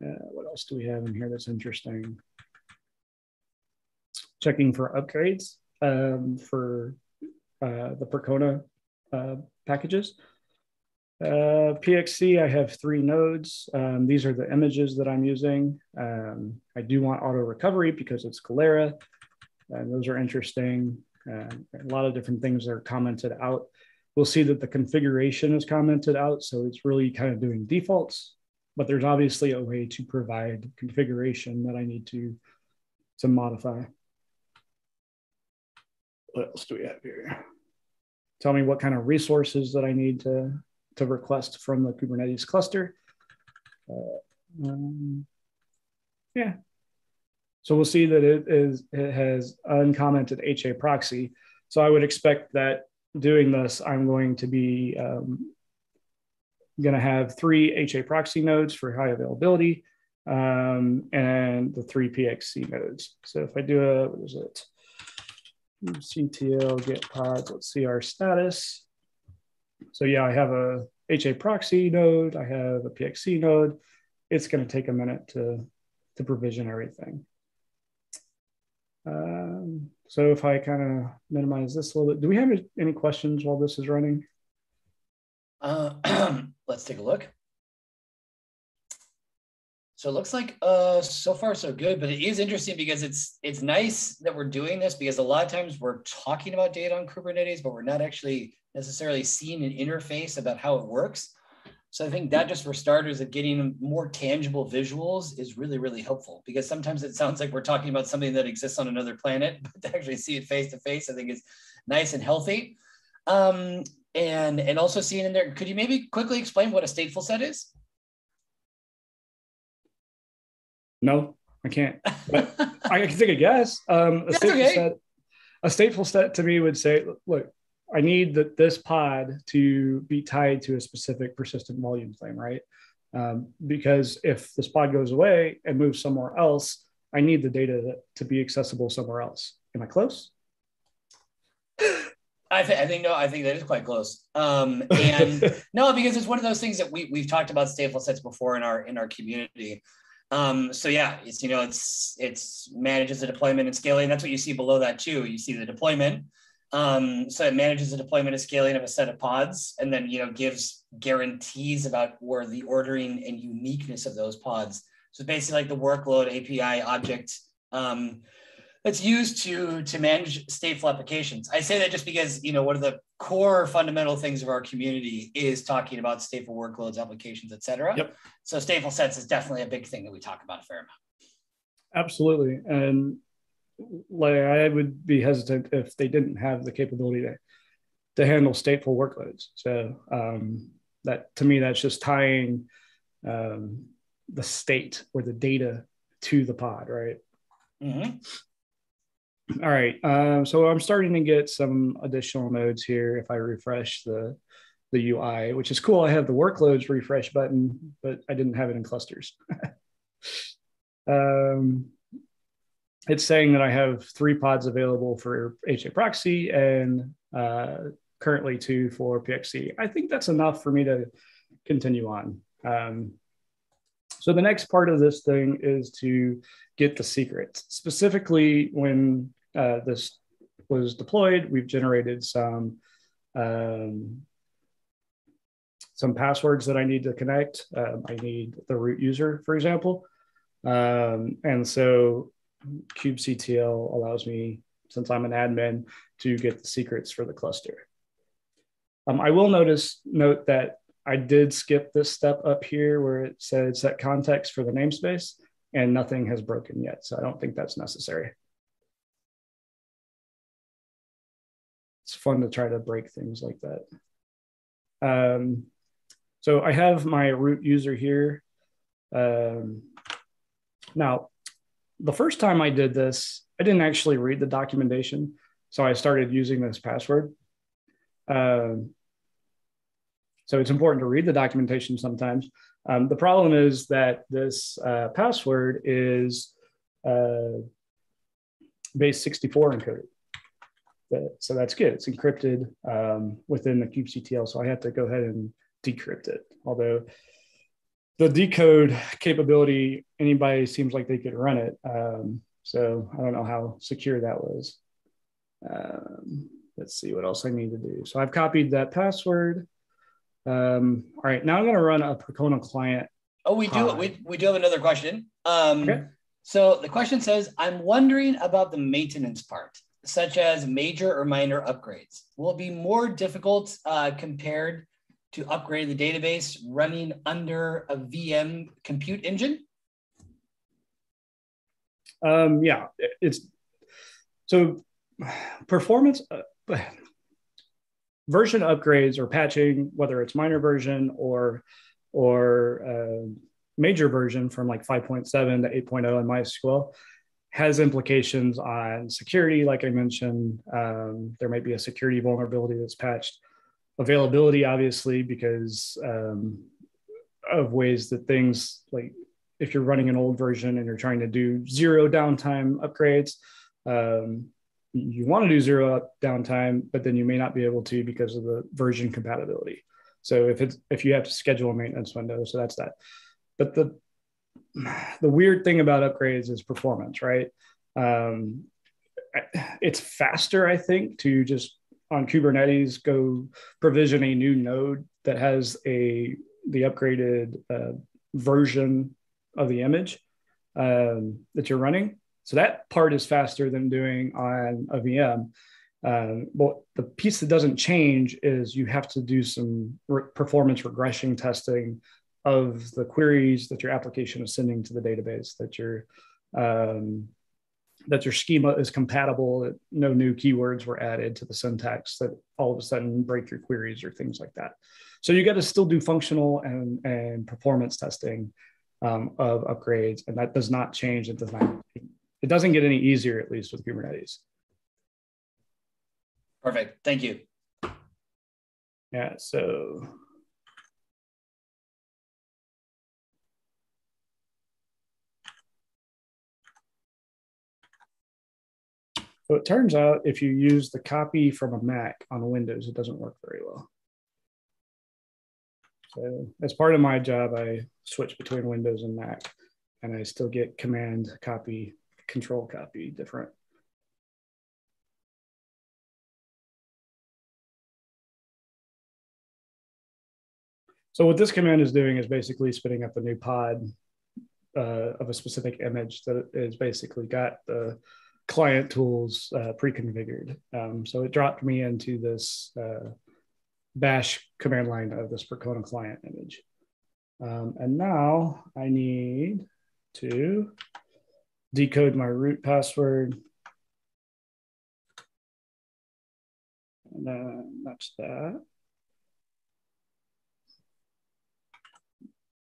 Uh, what else do we have in here that's interesting? Checking for upgrades um, for uh, the Percona uh, packages. Uh, PXC, I have three nodes. Um, these are the images that I'm using. Um, I do want auto recovery because it's Galera, and those are interesting. Uh, a lot of different things are commented out. We'll see that the configuration is commented out, so it's really kind of doing defaults, but there's obviously a way to provide configuration that I need to, to modify. What else do we have here? Tell me what kind of resources that I need to, to request from the Kubernetes cluster. Uh, um, yeah, so we'll see that it is it has uncommented HA proxy. So I would expect that doing this, I'm going to be um, going to have three HA proxy nodes for high availability um, and the three PXC nodes. So if I do a, what is it? CTL get pods, let's see our status. So yeah, I have a HA proxy node, I have a PXC node. It's going to take a minute to, to provision everything. Um, so if I kind of minimize this a little bit, do we have any questions while this is running? Uh, let's take a look. So it looks like uh, so far so good, but it is interesting because it's it's nice that we're doing this because a lot of times we're talking about data on Kubernetes, but we're not actually necessarily seeing an interface about how it works. So I think that just for starters of getting more tangible visuals is really, really helpful because sometimes it sounds like we're talking about something that exists on another planet, but to actually see it face to face, I think is nice and healthy. Um, and, and also seeing in there, could you maybe quickly explain what a stateful set is? No, I can't. I can take a guess. Um, a stateful okay. set, a stateful set to me would say, look, I need that this pod to be tied to a specific persistent volume claim, right? Um, because if this pod goes away and moves somewhere else, I need the data to be accessible somewhere else. Am I close? I, th- I think no, I think that is quite close. Um, and no, because it's one of those things that we we've talked about stateful sets before in our in our community. Um, so yeah, it's you know it's it's manages the deployment and scaling. That's what you see below that too. You see the deployment, um, so it manages the deployment and scaling of a set of pods, and then you know gives guarantees about where the ordering and uniqueness of those pods. So basically, like the workload API object um, that's used to to manage stateful applications. I say that just because you know one of the core fundamental things of our community is talking about stateful workloads, applications, etc. Yep. So stateful sets is definitely a big thing that we talk about a fair amount. Absolutely, and like I would be hesitant if they didn't have the capability to to handle stateful workloads. So um, that to me, that's just tying um, the state or the data to the pod, right? Mm-hmm. All right. Um, so I'm starting to get some additional nodes here. If I refresh the the UI, which is cool. I have the workloads refresh button, but I didn't have it in clusters. um, it's saying that I have three pods available for HA proxy and uh, currently two for PXC. I think that's enough for me to continue on. Um, so the next part of this thing is to get the secrets. Specifically, when uh, this was deployed, we've generated some um, some passwords that I need to connect. Um, I need the root user, for example. Um, and so kubectl allows me, since I'm an admin, to get the secrets for the cluster. Um, I will notice note that I did skip this step up here where it said set context for the namespace and nothing has broken yet. So I don't think that's necessary. It's fun to try to break things like that. Um, so I have my root user here. Um, now, the first time I did this, I didn't actually read the documentation. So I started using this password. Um, so it's important to read the documentation sometimes. Um, the problem is that this uh, password is uh, base 64 encoded. But, so that's good. It's encrypted um, within the kubectl. So I have to go ahead and decrypt it. Although the decode capability, anybody seems like they could run it. Um, so I don't know how secure that was. Um, let's see what else I need to do. So I've copied that password. Um, all right, now I'm going to run a Percona client. Oh, we do. We, we do have another question. Um, okay. So the question says, I'm wondering about the maintenance part, such as major or minor upgrades. Will be more difficult uh, compared to upgrade the database running under a VM compute engine? Um, yeah, it's so performance uh, version upgrades or patching, whether it's minor version or or uh, major version from like 5.7 to 8.0 in MySQL, has implications on security. Like I mentioned, um, there might be a security vulnerability that's patched. Availability, obviously, because um, of ways that things like if you're running an old version and you're trying to do zero downtime upgrades, um, you want to do zero downtime, but then you may not be able to because of the version compatibility. So if it's if you have to schedule a maintenance window, so that's that. But the the weird thing about upgrades is performance, right? Um, it's faster, I think, to just on Kubernetes go provision a new node that has a the upgraded uh, version of the image um, that you're running so that part is faster than doing on a VM. Um, but the piece that doesn't change is you have to do some re- performance regression testing of the queries that your application is sending to the database, that your um, that your schema is compatible, that no new keywords were added to the syntax that all of a sudden break your queries or things like that. So you got to still do functional and, and performance testing um, of upgrades, and that does not change. It does not it doesn't get any easier, at least with Kubernetes. Perfect. Thank you. Yeah. So. So it turns out if you use the copy from a Mac on Windows, it doesn't work very well. So as part of my job, I switch between Windows and Mac, and I still get command copy control copy different. So what this command is doing is basically spinning up a new pod uh, of a specific image that is basically got the client tools uh, pre-configured. Um, so it dropped me into this uh, bash command line of this Percona client image. Um, and now I need to decode my root password. And then that's that.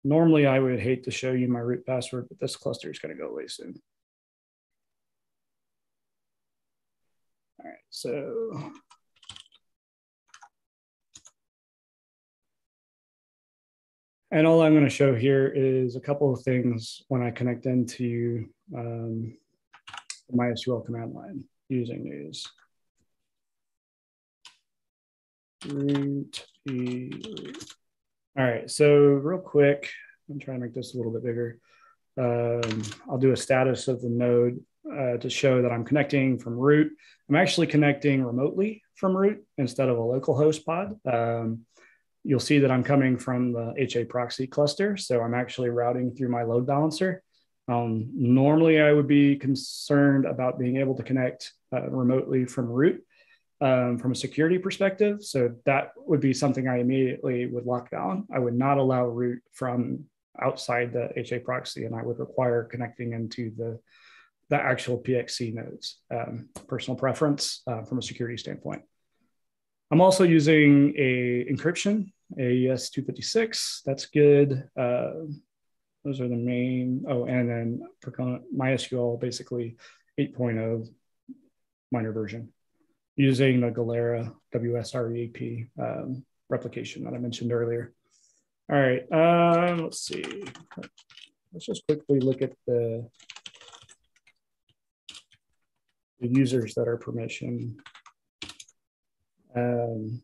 Normally I would hate to show you my root password, but this cluster is gonna go away soon. All right, so And all I'm going to show here is a couple of things when I connect into um, the MySQL command line using these. Root, root. All right, so real quick, I'm trying to make this a little bit bigger. Um, I'll do a status of the node uh, to show that I'm connecting from root. I'm actually connecting remotely from root instead of a local host pod. Um, you'll see that I'm coming from the HA proxy cluster. So I'm actually routing through my load balancer. Um, normally, I would be concerned about being able to connect uh, remotely from root um, from a security perspective. So that would be something I immediately would lock down. I would not allow root from outside the HA proxy, and I would require connecting into the the actual PXC nodes. Um, personal preference uh, from a security standpoint. I'm also using a encryption, AES 256. That's good. Uh, those are the main. Oh, and then MySQL basically 8.0 minor version using the Galera WSREP um, replication that I mentioned earlier. All right, um, let's see. Let's just quickly look at the, the users that are permission. Um,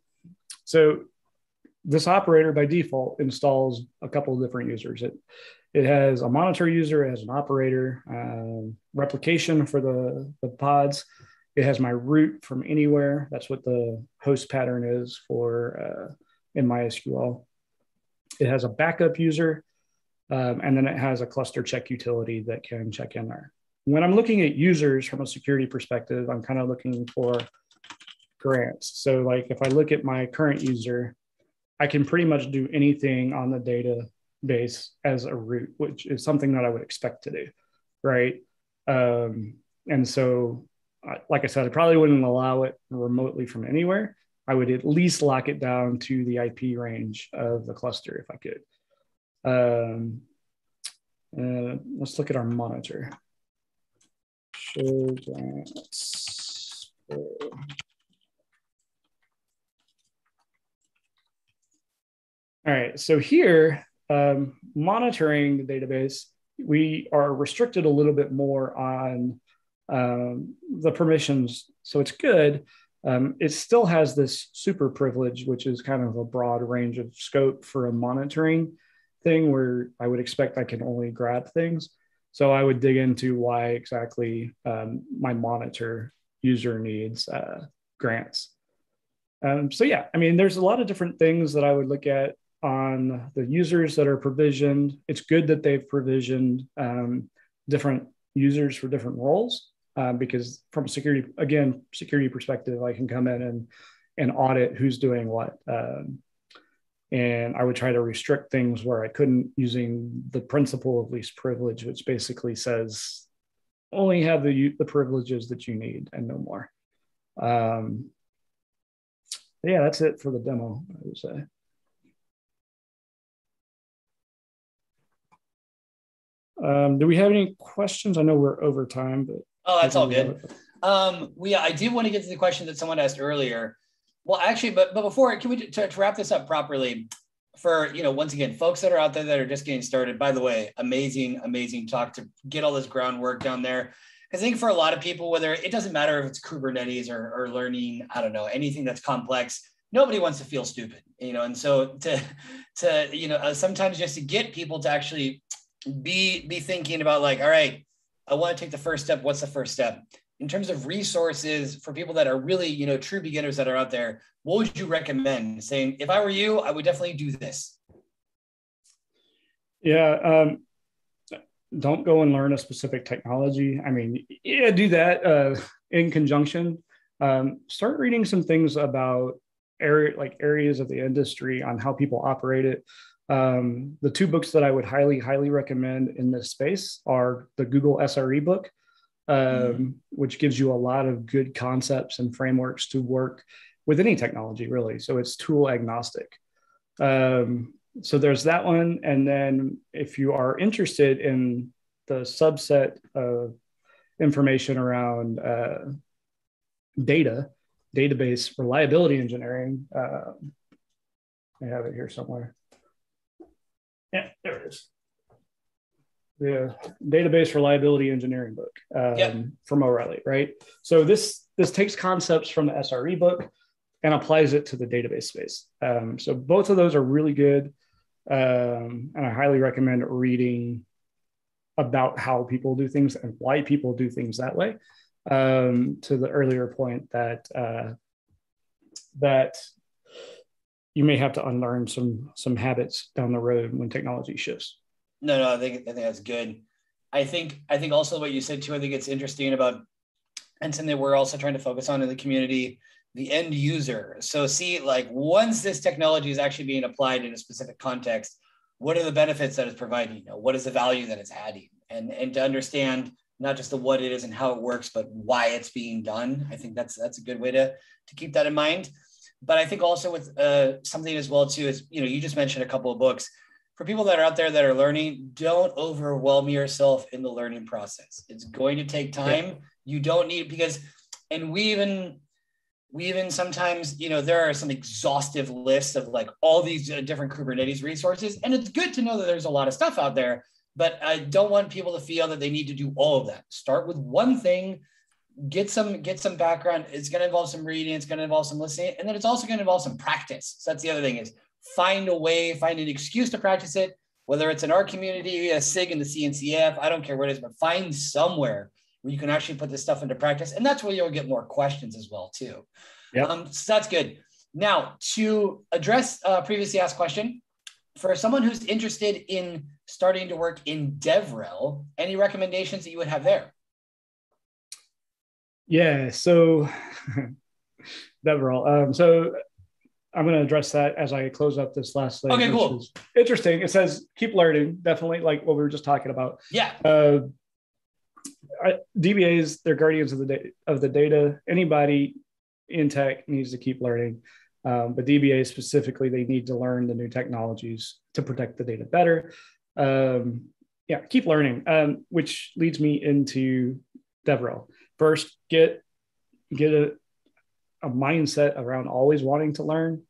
so this operator by default installs a couple of different users. It it has a monitor user, it has an operator, um, replication for the, the pods. It has my root from anywhere. That's what the host pattern is for uh, in MySQL. It has a backup user, um, and then it has a cluster check utility that can check in there. When I'm looking at users from a security perspective, I'm kind of looking for grants. So like if I look at my current user, I can pretty much do anything on the database as a root, which is something that I would expect to do, right? Um, and so, like I said, I probably wouldn't allow it remotely from anywhere. I would at least lock it down to the IP range of the cluster if I could. Um, uh, let's look at our monitor. All right, so here, um, monitoring the database, we are restricted a little bit more on um, the permissions. So it's good. Um, it still has this super privilege, which is kind of a broad range of scope for a monitoring thing where I would expect I can only grab things. So I would dig into why exactly um, my monitor user needs uh, grants. Um, so yeah, I mean, there's a lot of different things that I would look at on the users that are provisioned. It's good that they've provisioned um, different users for different roles uh, because from a security, again, security perspective, I can come in and and audit who's doing what. Um, and I would try to restrict things where I couldn't using the principle of least privilege, which basically says only have the the privileges that you need and no more. Um, yeah, that's it for the demo. I would say. Um, do we have any questions? I know we're over time, but oh, that's all good. Um, we I did want to get to the question that someone asked earlier. Well, actually, but but before, can we to, to wrap this up properly? For you know, once again, folks that are out there that are just getting started. By the way, amazing, amazing talk to get all this groundwork down there. I think for a lot of people, whether it doesn't matter if it's Kubernetes or, or learning, I don't know, anything that's complex, nobody wants to feel stupid, you know. And so to to you know, uh, sometimes just to get people to actually be be thinking about like, all right, I want to take the first step. What's the first step? In terms of resources for people that are really, you know, true beginners that are out there, what would you recommend? Saying, if I were you, I would definitely do this. Yeah. Um, don't go and learn a specific technology. I mean, yeah, do that uh, in conjunction. Um, start reading some things about area like areas of the industry on how people operate it um, the two books that I would highly, highly recommend in this space are the Google SRE book, um, mm. which gives you a lot of good concepts and frameworks to work with any technology, really. So it's tool agnostic. Um, so there's that one. And then if you are interested in the subset of information around uh, data, database reliability engineering, uh, I have it here somewhere. Yeah, there it is. The database reliability engineering book um, yep. from O'Reilly, right? So this this takes concepts from the SRE book and applies it to the database space. Um, so both of those are really good, um, and I highly recommend reading about how people do things and why people do things that way. Um, to the earlier point that uh, that you may have to unlearn some some habits down the road when technology shifts. No, no, I think I think that's good. I think I think also what you said too. I think it's interesting about and something that we're also trying to focus on in the community, the end user. So see, like once this technology is actually being applied in a specific context, what are the benefits that it's providing? You know, what is the value that it's adding? And and to understand not just the what it is and how it works, but why it's being done. I think that's that's a good way to to keep that in mind. But I think also with uh, something as well too is you know you just mentioned a couple of books. For people that are out there that are learning, don't overwhelm yourself in the learning process. It's going to take time. Yeah. You don't need because, and we even we even sometimes you know there are some exhaustive lists of like all these uh, different Kubernetes resources, and it's good to know that there's a lot of stuff out there. But I don't want people to feel that they need to do all of that. Start with one thing get some get some background it's going to involve some reading it's going to involve some listening and then it's also going to involve some practice so that's the other thing is find a way find an excuse to practice it whether it's in our community a sig in the cncf i don't care what it is but find somewhere where you can actually put this stuff into practice. And that's where you'll get more questions as well too. Yeah um, so that's good. Now to address a previously asked question for someone who's interested in starting to work in devrel any recommendations that you would have there? Yeah, so Devrel. Um, so I'm going to address that as I close up this last thing. Okay, cool. Interesting. It says keep learning, definitely, like what we were just talking about. Yeah. Uh, DBAs, they're guardians of the da- of the data. Anybody in tech needs to keep learning, um, but DBAs specifically, they need to learn the new technologies to protect the data better. Um, yeah, keep learning, um, which leads me into Devrel first get get a, a mindset around always wanting to learn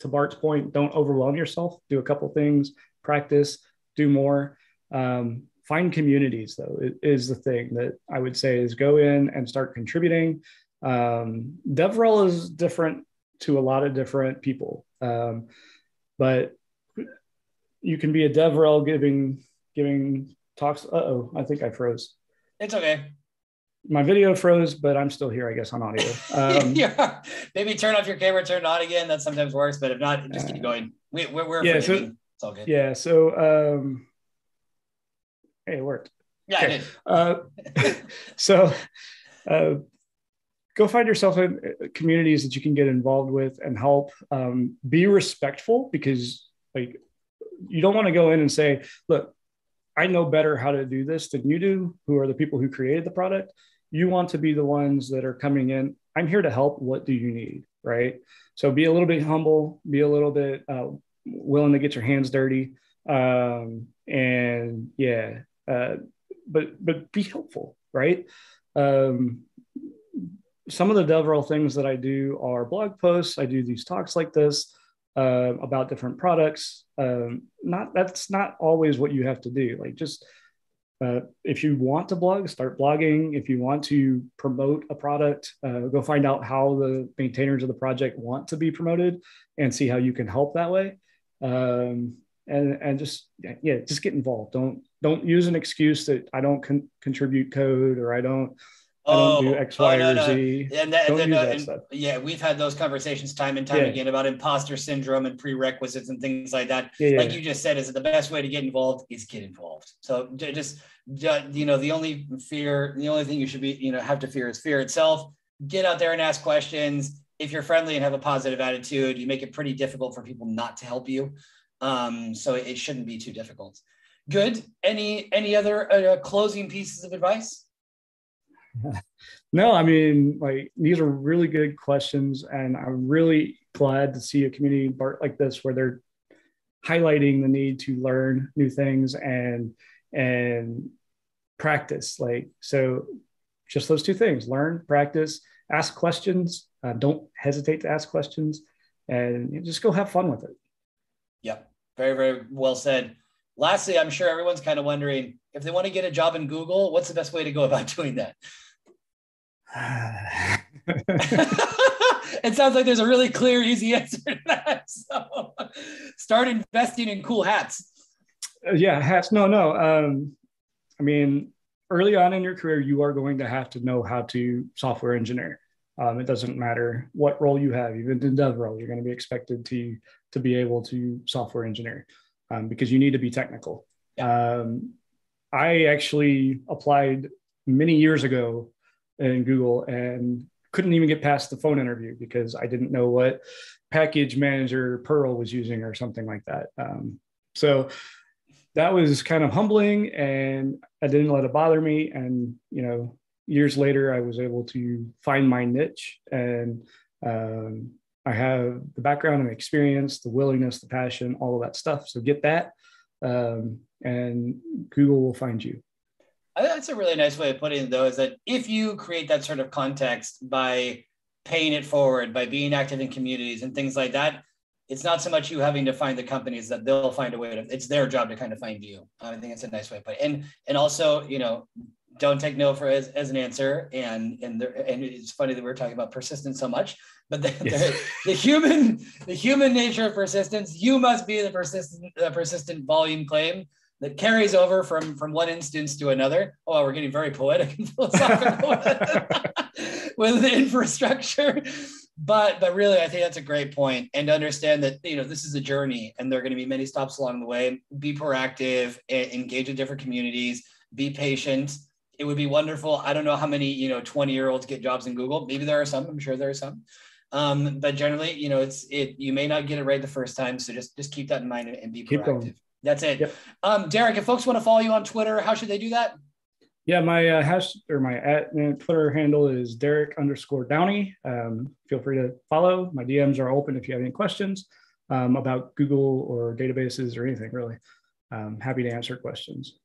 to bart's point don't overwhelm yourself. Do a couple things practice do more. Um, find communities though is the thing that i would say is go in and start contributing. Um, devrel is different to a lot of different people. Um, but you can be a devrel giving giving talks. Uh-oh i think i froze. It's okay my video froze, but I'm still here, I guess, on audio. Um, yeah, maybe turn off your camera, turn it on again. That sometimes works, but if not, just keep going. We, we're, we're yeah, so, it's all good. Yeah, so um, hey, it worked. Yeah, okay. Uh, so uh, go find yourself in uh, communities that you can get involved with and help. Um, be respectful because, like, you don't want to go in and say, "Look, I know better how to do this than you do, who are the people who created the product. You want to be the ones that are coming in. I'm here to help. What do you need? Right. So be a little bit humble, be a little bit uh, willing to get your hands dirty. Um, and yeah, uh, but, but be helpful. Right. Um, some of the DevRel things that I do are blog posts. I do these talks like this uh, about different products. Um, not that's not always what you have to do. Like just uh, if you want to blog, start blogging. If you want to promote a product, uh, go find out how the maintainers of the project want to be promoted, and see how you can help that way. Um, and and just yeah, just get involved. Don't don't use an excuse that I don't con- contribute code or I don't I don't do oh, X, Y, oh, no, or Z. And that, don't use that and, stuff. Yeah, we've had those conversations time and time yeah. again about imposter syndrome and prerequisites and things like that. Yeah, like you just said, is the best way to get involved is get involved. So just you know, the only fear, the only thing you should be, you know, have to fear is fear itself. Get out there and ask questions. If you're friendly and have a positive attitude, you make it pretty difficult for people not to help you. Um, so it shouldn't be too difficult. Good. Any any other uh, closing pieces of advice? no, I mean, like these are really good questions, and I'm really glad to see a community like this where they're highlighting the need to learn new things and and practice. Like so, just those two things: learn, practice, ask questions. Uh, don't hesitate to ask questions, and just go have fun with it. Yep, very very well said. Lastly, I'm sure everyone's kind of wondering if they want to get a job in Google, what's the best way to go about doing that? it sounds like there's a really clear, easy answer to that. So start investing in cool hats. Uh, yeah, hats. No, no. Um, I mean, early on in your career, you are going to have to know how to software engineer. Um, it doesn't matter what role you have, even in DevRel, you're going to be expected to to be able to software engineer um, because you need to be technical. Yeah. Um, I actually applied many years ago in Google and couldn't even get past the phone interview because I didn't know what package manager Perl was using or something like that. Um, so that was kind of humbling and I didn't let it bother me. And, you know, years later, I was able to find my niche and um, I have the background and experience, the willingness, the passion, all of that stuff. So get that. um, and Google will find you. That's a really nice way of putting it, though, is that if you create that sort of context by paying it forward, by being active in communities and things like that, it's not so much you having to find the companies that they'll find a way to, it's their job to kind of find you. I think it's a nice way to put it. And, and also, you know, don't take no for as, as an answer. And, and there, and it's funny that we're talking about persistence so much, but the, yes. the, the, human, the human nature of persistence, you must be the persistent, the persistent volume claim that carries over from from one instance to another. Oh, we're getting very poetic and philosophical with the infrastructure. But but really, I think that's a great point. And to understand that you know this is a journey, and there are going to be many stops along the way. Be proactive, engage with different communities, be patient. It would be wonderful. I don't know how many you know 20 year olds get jobs in Google. Maybe there are some. I'm sure there are some. Um, but generally, you know, it's it. You may not get it right the first time, so just just keep that in mind and, and be keep proactive. Going. That's it. Yep. Um, Derek, if folks want to follow you on Twitter, how should they do that? Yeah, my uh, hash or my at uh, Twitter handle is Derek underscore Downey. Um, feel free to follow. My DMs are open if you have any questions um, about Google or databases or anything really. Um, happy to answer questions.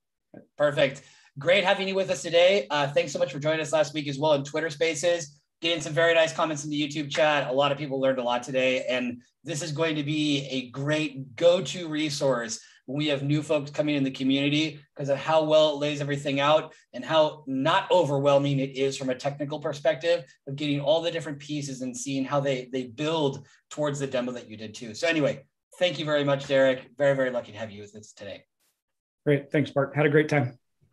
Perfect. Great having you with us today. Uh, thanks so much for joining us last week as well in Twitter Spaces. Getting some very nice comments in the YouTube chat. A lot of people learned a lot today, and this is going to be a great go-to resource when we have new folks coming in the community because of how well it lays everything out and how not overwhelming it is from a technical perspective of getting all the different pieces and seeing how they they build towards the demo that you did too. So anyway, thank you very much, Derek. Very, very lucky to have you with us today. Great. Thanks, Bart. Had a great time.